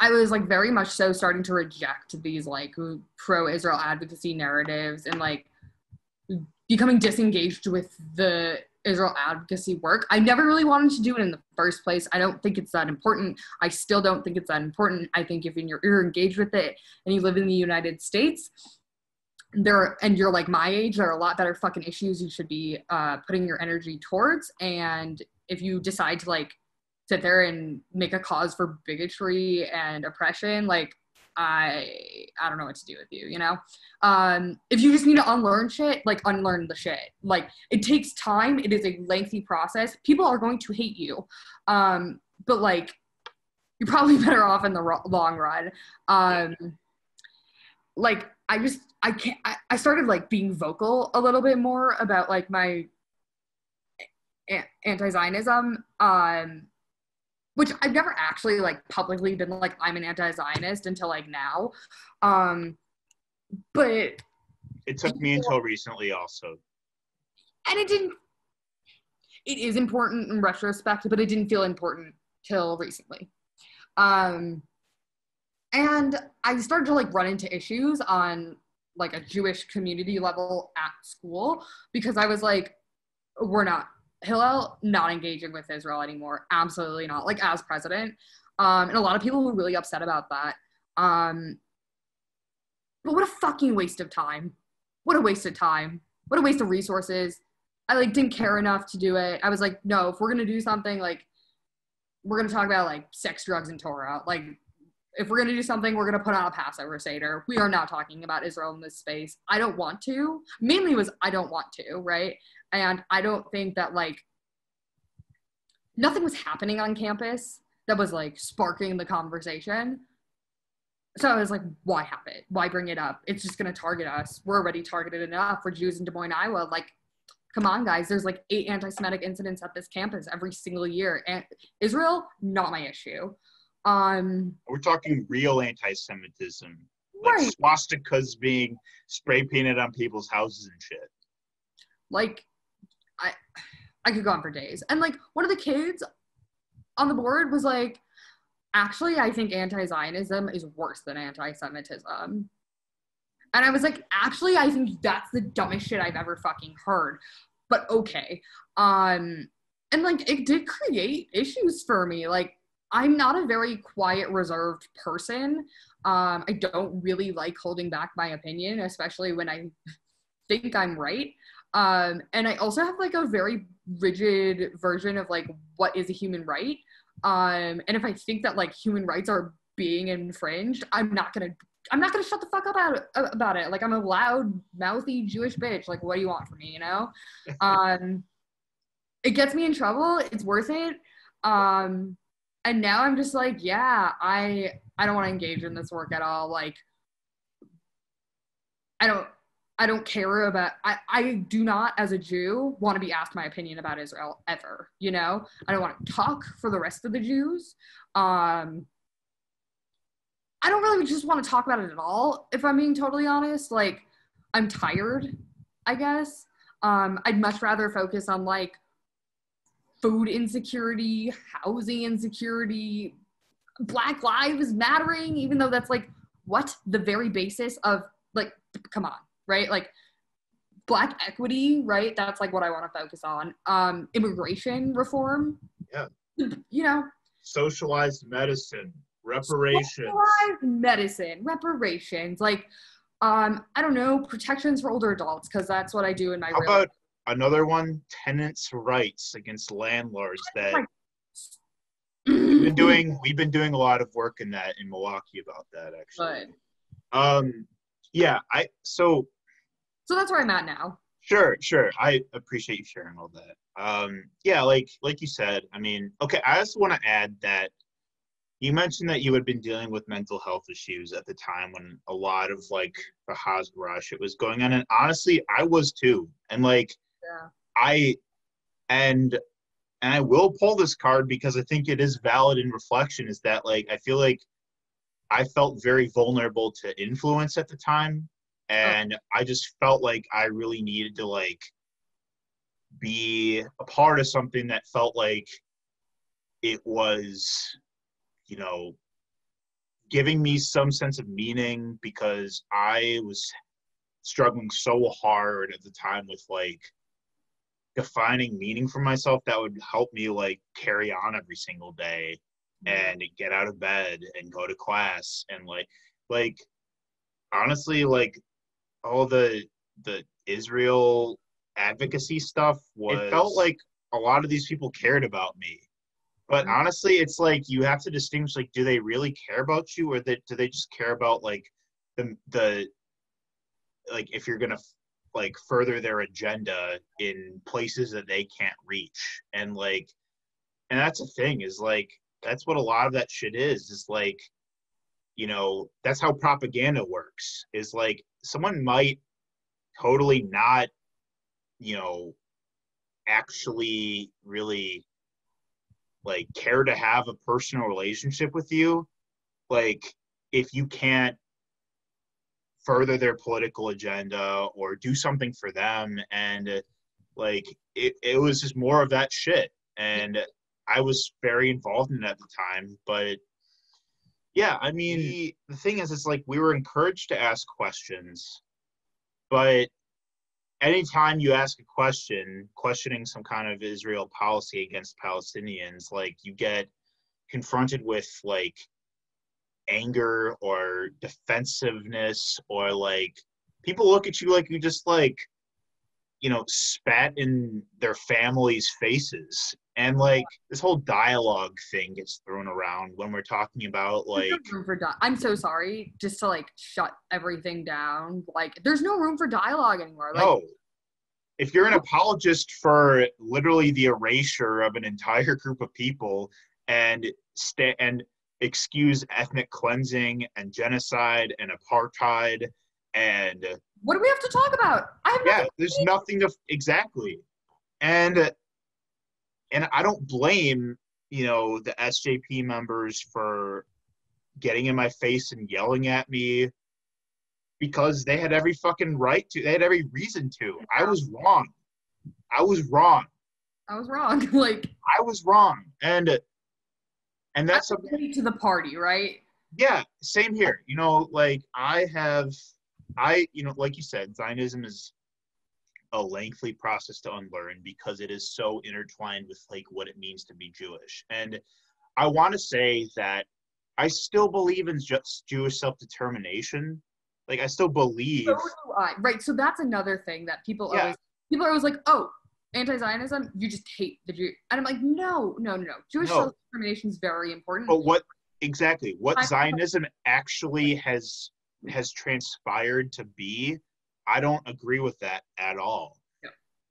I was like very much so starting to reject these like pro-Israel advocacy narratives and like becoming disengaged with the Israel advocacy work. I never really wanted to do it in the first place. I don't think it's that important. I still don't think it's that important. I think if you're, you're engaged with it and you live in the United States, there and you're like my age, there are a lot better fucking issues you should be uh, putting your energy towards. And if you decide to like sit there and make a cause for bigotry and oppression, like I I don't know what to do with you, you know? Um, if you just need to unlearn shit, like unlearn the shit. Like it takes time, it is a lengthy process. People are going to hate you. Um, but like you're probably better off in the ro- long run. Um, like I just I can't I, I started like being vocal a little bit more about like my anti-Zionism. Um, which I've never actually like publicly been like I'm an anti-Zionist until like now. Um, but It took me until recently, also. and it didn't. It is important in retrospect, but it didn't feel important till recently. Um, and I started to like run into issues on like a Jewish community level at school because I was like, we're not Hillel not engaging with Israel anymore. Absolutely not. Like as president. Um, and a lot of people were really upset about that. Um, but what a fucking waste of time. What a waste of time. What a waste of resources. I like didn't care enough to do it. I was like, no, if we're gonna do something, like we're gonna talk about like sex, drugs, and Torah. Like if we're gonna do something, we're gonna put on a Passover Seder. We are not talking about Israel in this space. I don't want to. Mainly was I don't want to, right? And I don't think that like nothing was happening on campus that was like sparking the conversation. So I was like, why have it? Why bring it up? It's just gonna target us. We're already targeted enough for Jews in Des Moines, Iowa. Like, come on, guys. There's like eight anti-Semitic incidents at this campus every single year. And Israel, not my issue. Um, We're talking real anti-Semitism, like right. swastikas being spray painted on people's houses and shit. like i i could go on for days and like one of the kids on the board was like actually i think anti-zionism is worse than anti-semitism And I was like, actually, I think that's the dumbest shit I've ever fucking heard. But okay. Um, and like it did create issues for me. Like I'm not a very quiet, reserved person. Um, I don't really like holding back my opinion, especially when I think I'm right. Um, and I also have like a very rigid version of like what is a human right. Um, and if I think that like human rights are being infringed, I'm not gonna I'm not gonna shut the fuck up about it, about it. Like I'm a loud, mouthy Jewish bitch. Like what do you want from me? You know? Um, it gets me in trouble. It's worth it. Um, and now I'm just like, yeah, I I don't want to engage in this work at all. Like, I don't I don't care about I, I do not as a Jew want to be asked my opinion about Israel ever. You know? I don't want to talk for the rest of the Jews. Um I don't really just want to talk about it at all, if I'm being totally honest. Like, I'm tired, I guess. Um, I'd much rather focus on like food insecurity, housing insecurity, Black Lives Mattering, even though that's like what the very basis of like, come on, right? Like, Black equity, right? That's like what I want to focus on. Um, immigration reform. Yeah. You know, socialized medicine, reparations, socialized medicine, reparations, like um, I don't know, protections for older adults, because that's what I do in my How about another one? Tenants' rights against landlords. That we've been doing. We've been doing a lot of work in that in Milwaukee about that actually. But, Um, yeah. I so so that's where I'm at now. Sure, sure. I appreciate you sharing all that. Um, yeah, like like you said. I mean, okay. I also want to add that you mentioned that you had been dealing with mental health issues at the time when a lot of like the Hasbara shit was going on, and honestly, I was too. And like, Yeah. I and and I will pull this card because I think it is valid in reflection. Is that like I feel like I felt very vulnerable to influence at the time, oh. and I just felt like I really needed to like be a part of something that felt like it was, you know, giving me some sense of meaning because I was struggling so hard at the time with like defining meaning for myself that would help me like carry on every single day and get out of bed and go to class and like like honestly like all the the Israel advocacy stuff was it felt like a lot of these people cared about me but Mhm. honestly it's like you have to distinguish like do they really care about you or that do they just care about like the the like if you're gonna like further their agenda in places that they can't reach. And like and that's the thing is like that's what a lot of that shit is is like you know that's how propaganda works is like someone might totally not you know actually really like care to have a personal relationship with you. Like if you can't further their political agenda or do something for them. And uh, like it, it was just more of that shit. And i was very involved in it at the time but yeah i mean the, the thing is it's like we were encouraged to ask questions but anytime you ask a question questioning some kind of israel policy against palestinians like you get confronted with like anger or defensiveness or like people look at you like you just like you know spat in their families faces and like this whole dialogue thing gets thrown around when we're talking about like no di- I'm so sorry, just to like shut everything down. Like, there's no room for dialogue anymore. Like, no if you're an apologist for literally the erasure of an entire group of people and sta- and excuse ethnic cleansing and genocide and apartheid and what do we have to talk about? I have yeah there's nothing to exactly. And and i don't blame you know the sjp members for getting in my face and yelling at me because they had every fucking right to they had every reason to. I was wrong. I was wrong. I was wrong. like, i was wrong. And and that's to the party, right? yeah same here you know like i have I, you know, like you said, Zionism is a lengthy process to unlearn because it is so intertwined with like what it means to be Jewish. And I want to say that I still believe in just Jewish self-determination. Like I still believe. So do I. Right. So that's another thing that people Yeah. always people are always like, oh, anti-Zionism, you just hate the Jew. And I'm like, no, no, no, no. Jewish No. self-determination is very important. But what exactly what I- Zionism actually has has transpired to be, I don't agree with that at all. Yeah.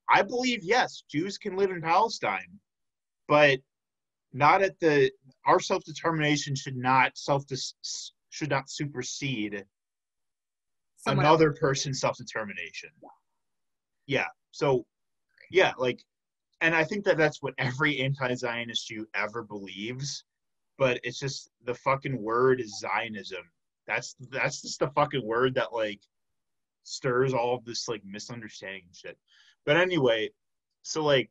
I believe yes, Jews can live in Palestine, but not at the our self determination should not self should not supersede Someone another person's self determination. yeah. Yeah. So, yeah, like, and I think that that's what every anti Zionist Jew ever believes, but it's just the fucking word is Zionism. That's that's just the fucking word that like stirs all of this like misunderstanding shit. But anyway, so like,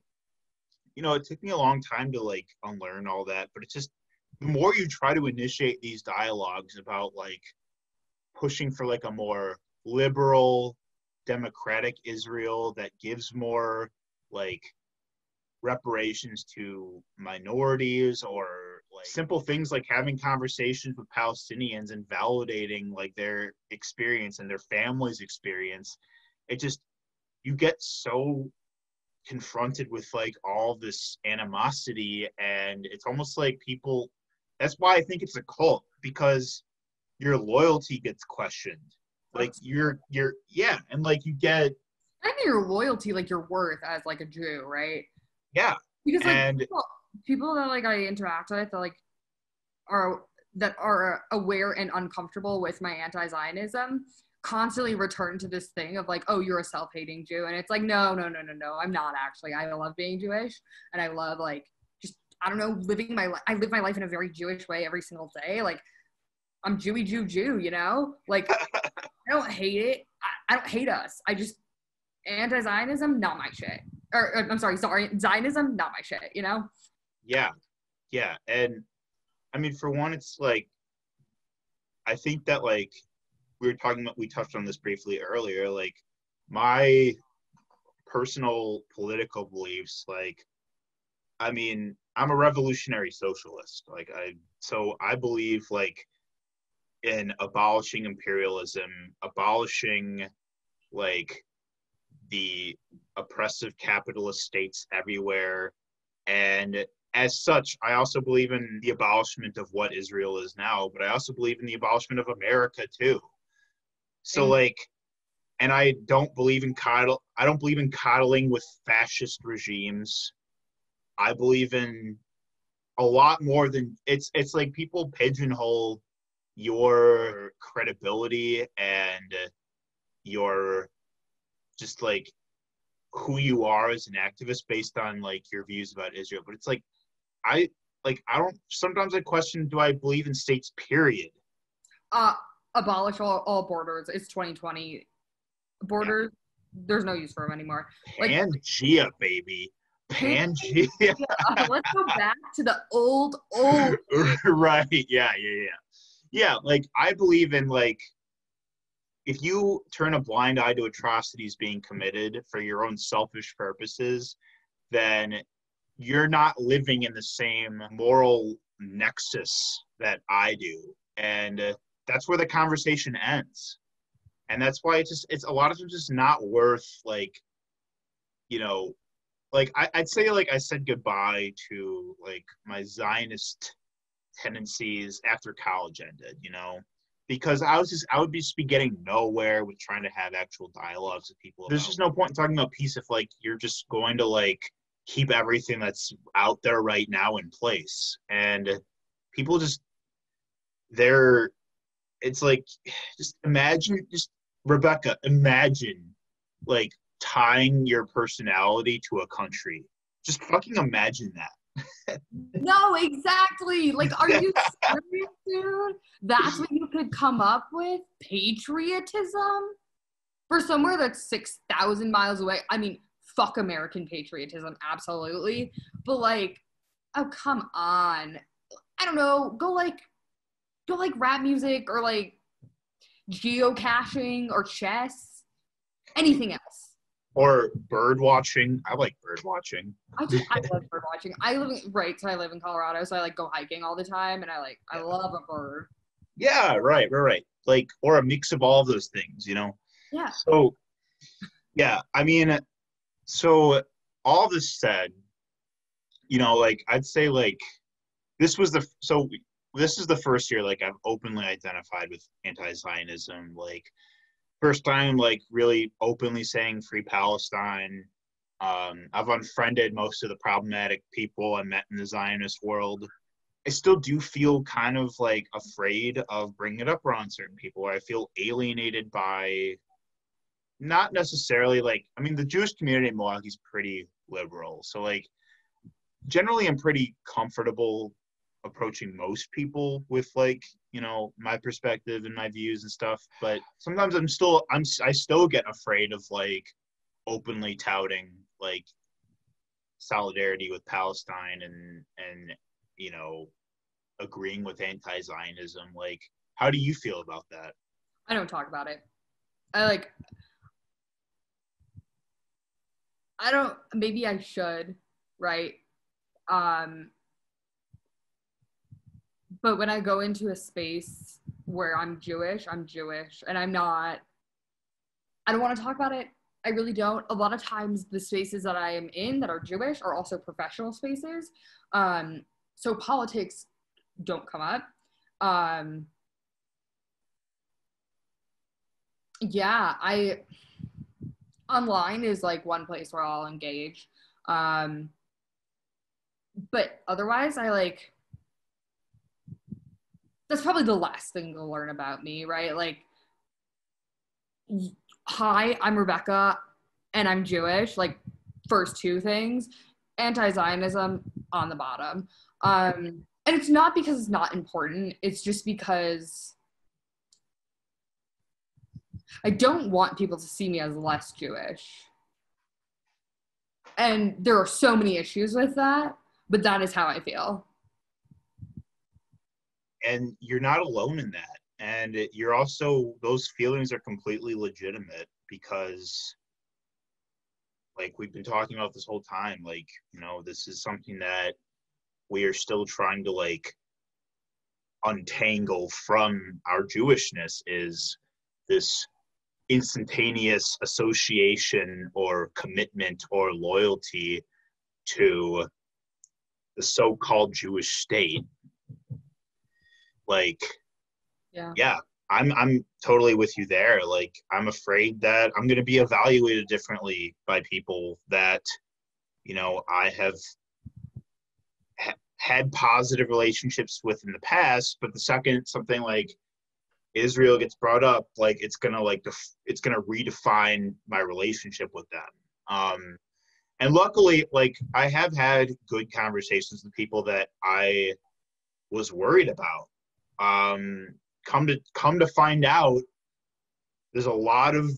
you know, it took me a long time to like unlearn all that, but it's just the more you try to initiate these dialogues about like pushing for like a more liberal democratic israel that gives more like reparations to minorities or like simple things like having conversations with palestinians and validating like their experience and their family's experience. It just you get so confronted with like all this animosity and it's almost like people that's why i think it's a cult because your loyalty gets questioned. Like you're you're yeah and like you get and your loyalty, like your worth as like a Jew, right? yeah Because like and people, people that like I interact with that like are that are aware and uncomfortable with my anti-Zionism constantly return to this thing of like, oh, you're a self-hating Jew, and it's like, no, no, no, no, no, I'm not actually. I love being Jewish, and I love like just I don't know living my life. I live my life in a very Jewish way every single day. Like I'm Jewy Jew Jew, you know. Like I don't hate it. I, I don't hate us. I just anti-Zionism, not my shit. Or, or, I'm sorry, sorry, Zionism, not my shit. You know. yeah yeah and i mean for one it's like i think that like we were talking about we touched on this briefly earlier like my personal political beliefs like i mean i'm a revolutionary socialist like i so i believe like in abolishing imperialism abolishing like the oppressive capitalist states everywhere. And as such i also believe in the abolishment of what israel is now but i also believe in the abolishment of america too. So Mm. like and i don't believe in coddle i don't believe in coddling with fascist regimes. I believe in a lot more than it's it's like people pigeonhole your credibility and your just like who you are as an activist based on like your views about Israel. But it's like I like I don't sometimes I question do I believe in states period. Uh, abolish all, all borders. It's 2020. Borders, there's no use for them anymore. Like- Pangea, baby. Pangea. Uh, let's go back to the old, old. right. Yeah, yeah, yeah. Yeah, like I believe in like if you turn a blind eye to atrocities being committed for your own selfish purposes, then you're not living in the same moral nexus that I do. And uh, that's where the conversation ends. And that's why it's just it's a lot of times just not worth like you know like I, I'd say like I said goodbye to like my Zionist tendencies after college ended, you know, because I was just I would just be getting nowhere with trying to have actual dialogues with people. There's just no point in talking about peace if like you're just going to like keep everything that's out there right now in place, and people just they're it's like just imagine just Rebecca imagine like tying your personality to a country just fucking imagine that No, exactly. Like, are you serious, dude? That's what you could come up with? Patriotism? For somewhere that's 6,000 miles away. I mean, fuck American patriotism, absolutely. But, like, oh, come on. I don't know. Go, like, go, like, rap music or, like, geocaching or chess, anything else. Or bird watching. I like bird watching. I just I love bird watching. I live right, so I live in Colorado, so I like go hiking all the time, and I like I love a bird. Yeah, right, right, right. Like or a mix of all of those things, you know. Yeah. So, yeah, I mean, so all this said, you know, like I'd say like this was the so this is the first year like I've openly identified with anti-Zionism. Like first time like really openly saying free Palestine. Um, I've unfriended most of the problematic people I met in the Zionist world. I still do feel kind of like afraid of bringing it up around certain people. I feel alienated by not necessarily like I mean the Jewish community in Milwaukee is pretty liberal, so like generally I'm pretty comfortable approaching most people with like you know my perspective and my views and stuff but sometimes i'm still i'm i still get afraid of like openly touting like solidarity with palestine and and you know agreeing with anti-zionism like how do you feel about that I don't talk about it. I like. I don't. Maybe I should, right? Um. But when I go into a space where I'm Jewish, I'm Jewish, and I'm not. I don't want to talk about it. I really don't. A lot of times, the spaces that I am in that are Jewish are also professional spaces. Um, so politics don't come up. Um, yeah i online is like one place where i'll engage um but otherwise i like that's probably the last thing to learn about me right like hi i'm rebecca and i'm jewish like first two things anti-zionism on the bottom um and it's not because it's not important it's just because I don't want people to see me as less Jewish. And there are so many issues with that, but that is how I feel. And you're not alone in that. And you're also those feelings are completely legitimate because like we've been talking about this whole time like you know this is something that we are still trying to like untangle from our jewishness is this instantaneous association or commitment or loyalty to the so-called jewish state like Yeah. yeah i'm i'm totally with you there. Like i'm afraid that i'm going to be evaluated differently by people that you know i have ha- had positive relationships with in the past but the second something like israel gets brought up like it's going to like def- it's going to redefine my relationship with them. Um and luckily like i have had good conversations with people that i was worried about um, come to come to find out there's a lot of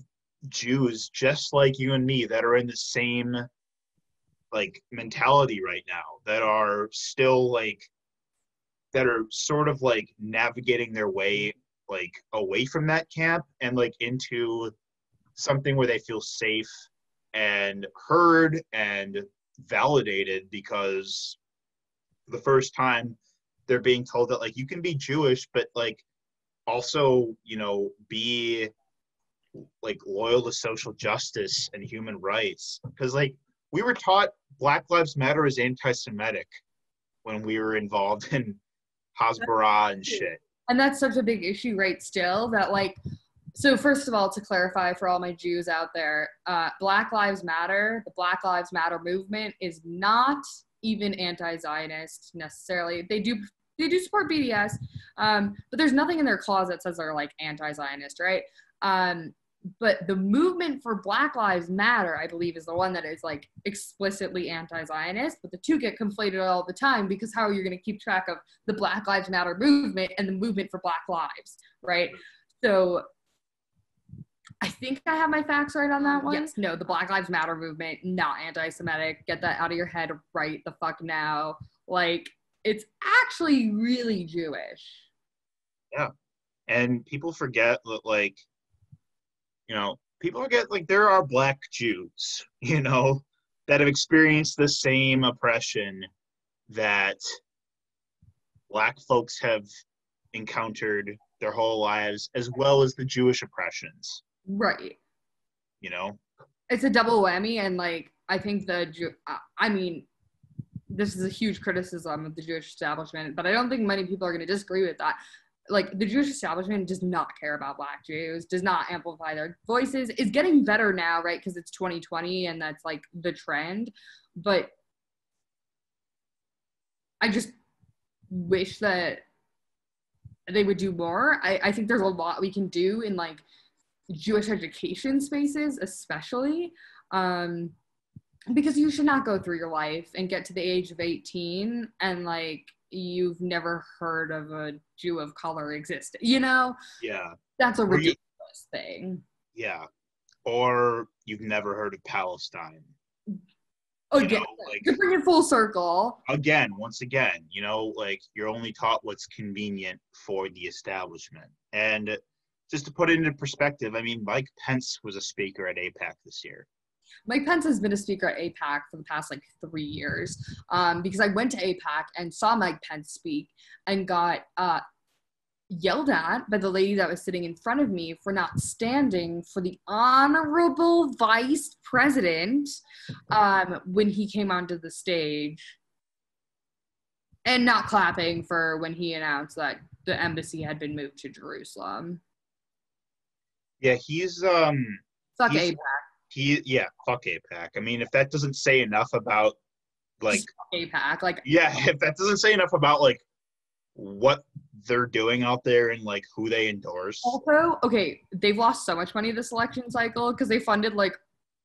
jews just like you and me that are in the same like mentality right now that are still like that are sort of like navigating their way like away from that camp and like into something where they feel safe and heard and validated because the first time they're being told that like you can be Jewish, but like also you know be like loyal to social justice and human rights because like we were taught Black Lives Matter is anti-Semitic when we were involved in Hasbara and shit. And that's such a big issue, right? Still, that like, so first of all, to clarify for all my Jews out there, uh, Black Lives Matter, the Black Lives Matter movement is not even anti-Zionist necessarily. They do they do support BDS, um, but there's nothing in their clause that says they're like anti-Zionist, right? Um, but the movement for Black Lives Matter, I believe, is the one that is like explicitly anti-Zionist. But the two get conflated all the time because how are you going to keep track of the Black Lives Matter movement and the movement for Black lives, right? So I think I have my facts right on that one. Yes, no, the Black Lives Matter movement, not anti-Semitic. Get that out of your head right the fuck now. Like it's actually really Jewish. Yeah. And people forget that like you know people forget like there are black jews you know that have experienced the same oppression that black folks have encountered their whole lives as well as the jewish oppressions Right. you know It's a double whammy, and like I think the Jew. I mean, this is a huge criticism of the Jewish establishment, but I don't think many people are going to disagree with that. Like the Jewish establishment does not care about Black Jews, does not amplify their voices. It's getting better now, right? Because it's 2020, and that's like the trend. But I just wish that they would do more. I, I think there's a lot we can do in like Jewish education spaces, especially. Um, because you should not go through your life and get to the age of 18 and like you've never heard of a Jew of color exist. You know, yeah that's a Or you- ridiculous thing. yeah or you've never heard of palestine Again, you know, like- to bring it full circle. again, once again, you know, like you're only taught what's convenient for the establishment. And just to put it into perspective, I mean, Mike Pence was a speaker at AIPAC this year. Mike Pence has been a speaker at AIPAC for the past like three years um, because I went to AIPAC and saw Mike Pence speak and got uh, yelled at by the lady that was sitting in front of me for not standing for the honorable vice president um, when he came onto the stage and not clapping for when he announced that the embassy had been moved to Jerusalem. Yeah, he's um Fuck He's- AIPAC. He yeah, fuck AIPAC. I mean, if that doesn't say enough about like AIPAC. Like yeah, if that doesn't say enough about like what they're doing out there and like who they endorse. Also, okay, they've lost so much money this election cycle because they funded like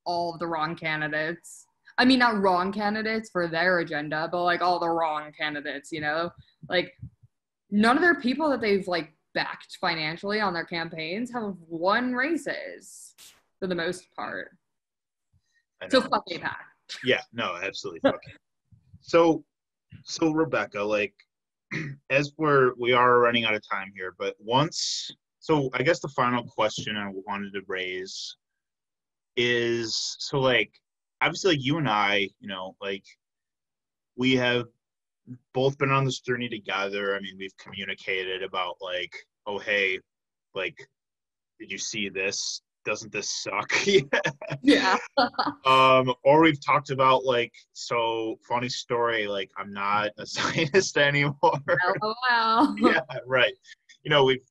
all of the wrong candidates. I mean, not wrong candidates for their agenda, but like all the wrong candidates, you know? Like, none of their people that they've like backed financially on their campaigns have won races for the most part. So fuck AIPAC. Yeah, no, absolutely. So, so Rebecca, like, as we're we are running out of time here, but once, so I guess the final question I wanted to raise is, so like, obviously, like you and I, you know, like, we have both been on this journey together. I mean, we've communicated about like, oh hey, like, did you see this? Doesn't this suck? Yeah. um or we've talked about like so funny story like i'm not a Zionist anymore LOL. yeah right you know we've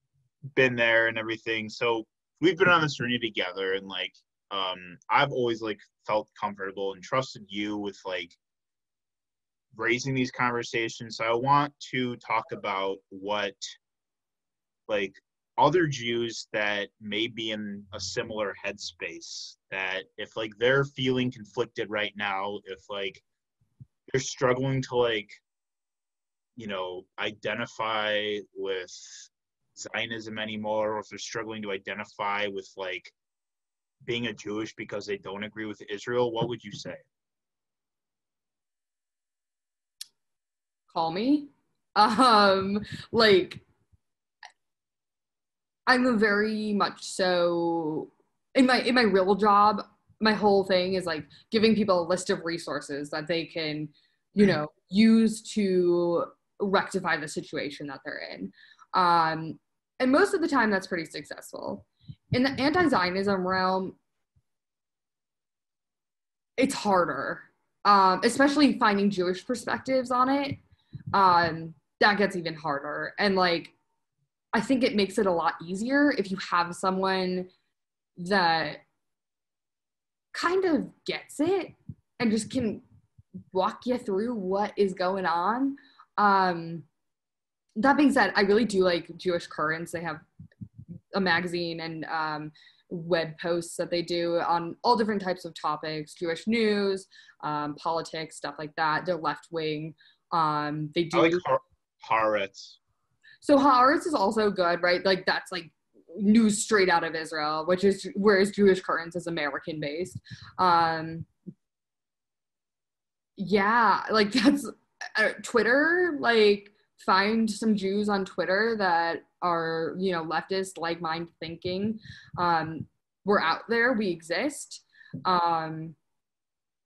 been there and everything so we've been on this journey together and like um i've always like felt comfortable and trusted you with like raising these conversations so i want to talk about what like other Jews that may be in a similar headspace that if like they're feeling conflicted right now, if like they're struggling to like, you know, identify with Zionism anymore, or if they're struggling to identify with like being a Jewish because they don't agree with Israel, what would you say? call me. Um, like I'm a very much so in my in my real job, my whole thing is like giving people a list of resources that they can, you know, use to rectify the situation that they're in. Um, and most of the time that's pretty successful. In the anti-Zionism realm, it's harder. Um, especially finding Jewish perspectives on it um, that gets even harder. And like, I think it makes it a lot easier if you have someone that kind of gets it and just can walk you through what is going on. Um, that being said, I really do like Jewish Currents. They have a magazine and um, web posts that they do on all different types of topics Jewish news, um, politics, stuff like that. They're left wing. Um, they do I like Har- Haaretz. So Haaretz is also good, right? Like that's like news straight out of Israel, which is whereas Jewish Currents is American based. Um, yeah, like that's uh, Twitter. Like find some Jews on Twitter that are, you know, leftist, like mind thinking. Um, we're out there, we exist. Um,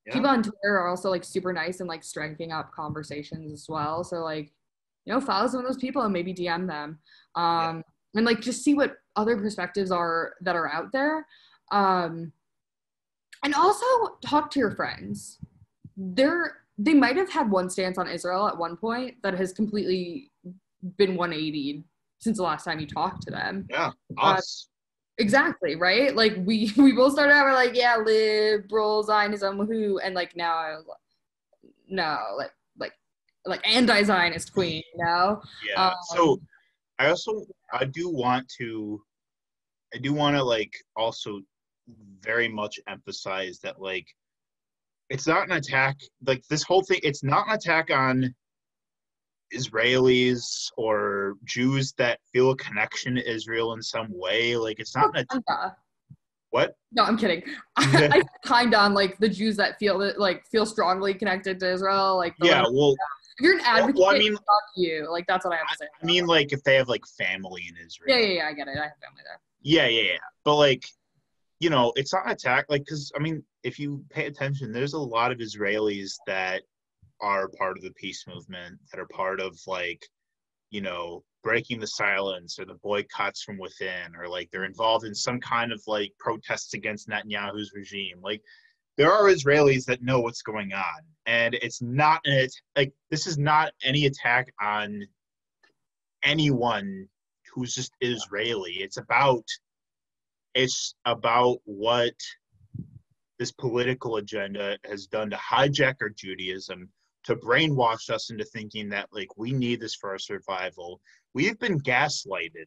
Yeah. People on Twitter are also like super nice and like striking up conversations as well. So like, you know, follow some of those people and maybe DM them. Um, and like just see what other perspectives are that are out there. Um, and also talk to your friends. They're they might have had one stance on Israel at one point that has completely been 180 since the last time you talked to them. Yeah, Uh. Exactly, right? Like we we both started out we're like, yeah, liberal Zionism, who, and like now I was like, no, like like anti-Zionist queen, you know? yeah. um, so I also I do want to I do want to like also very much emphasize that like it's not an attack like this whole thing it's not an attack on Israelis or Jews that feel a connection to Israel in some way like it's not an attack what No, I'm kidding. I kind on like the Jews that feel that like feel strongly connected to Israel. Like yeah well if you're an advocate, well, I mean- fuck you. Like that's what I have to say. I mean like if they have like family in Israel yeah, yeah, yeah. I get it. I have family there. Yeah, yeah, yeah. But like, you know, it's not an attack. Like, because I mean, if you pay attention, there's a lot of Israelis that are part of the peace movement, that are part of like, you know, breaking the silence or the boycotts from within, or like they're involved in some kind of like protests against Netanyahu's regime. Like, there are Israelis that know what's going on, and it's not an at- like this is not any attack on anyone who's just Israeli. It's about it's about what this political agenda has done to hijack our Judaism, to brainwash us into thinking that like we need this for our survival. We've been gaslighted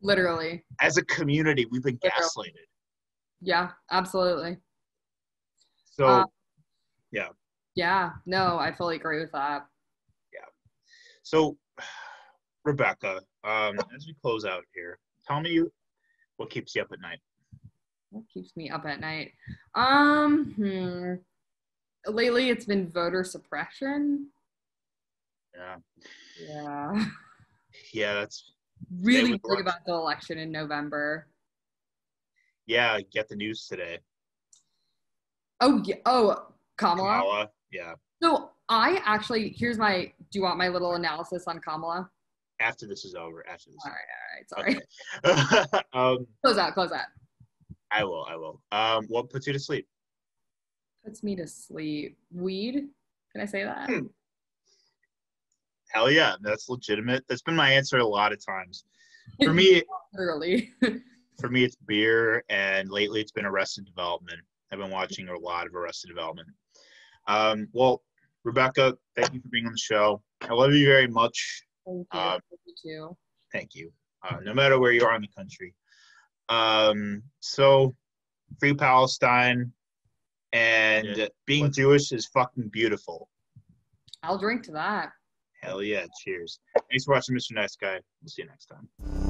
Literally. as a community. We've been Literally. gaslighted. Yeah, absolutely. So Uh, Yeah. No, I fully agree with that. Yeah. So Rebecca, um, as we close out here, tell me what keeps you up at night. What keeps me up at night? Um, hmm. Lately, it's been voter suppression. Yeah, Yeah. yeah, that's Really worried about the election in November. yeah. Get the news today. Oh, yeah. Oh, Kamala. Kamala, yeah. So I actually here's my. Do you want my little analysis on Kamala? After this is over, after this. All right, all right, sorry. Okay. um, Close out, close out. I will. I will. Um, what puts you to sleep? Puts me to sleep. Weed. Can I say that? Hmm. Hell yeah, that's legitimate. That's been my answer a lot of times. For me, Literally. for me, it's beer, and lately it's been Arrested Development. I've been watching a lot of Arrested Development. Um, well, Rebecca, thank you for being on the show. I love you very much. Thank you. Thank you too. Thank you. Uh, no matter where you are in the country. Um, so, free Palestine, and Yeah. being Jewish is fucking beautiful. I'll drink to that. Hell yeah! Cheers. Thanks for watching, Mr. Nice Guy. We'll see you next time.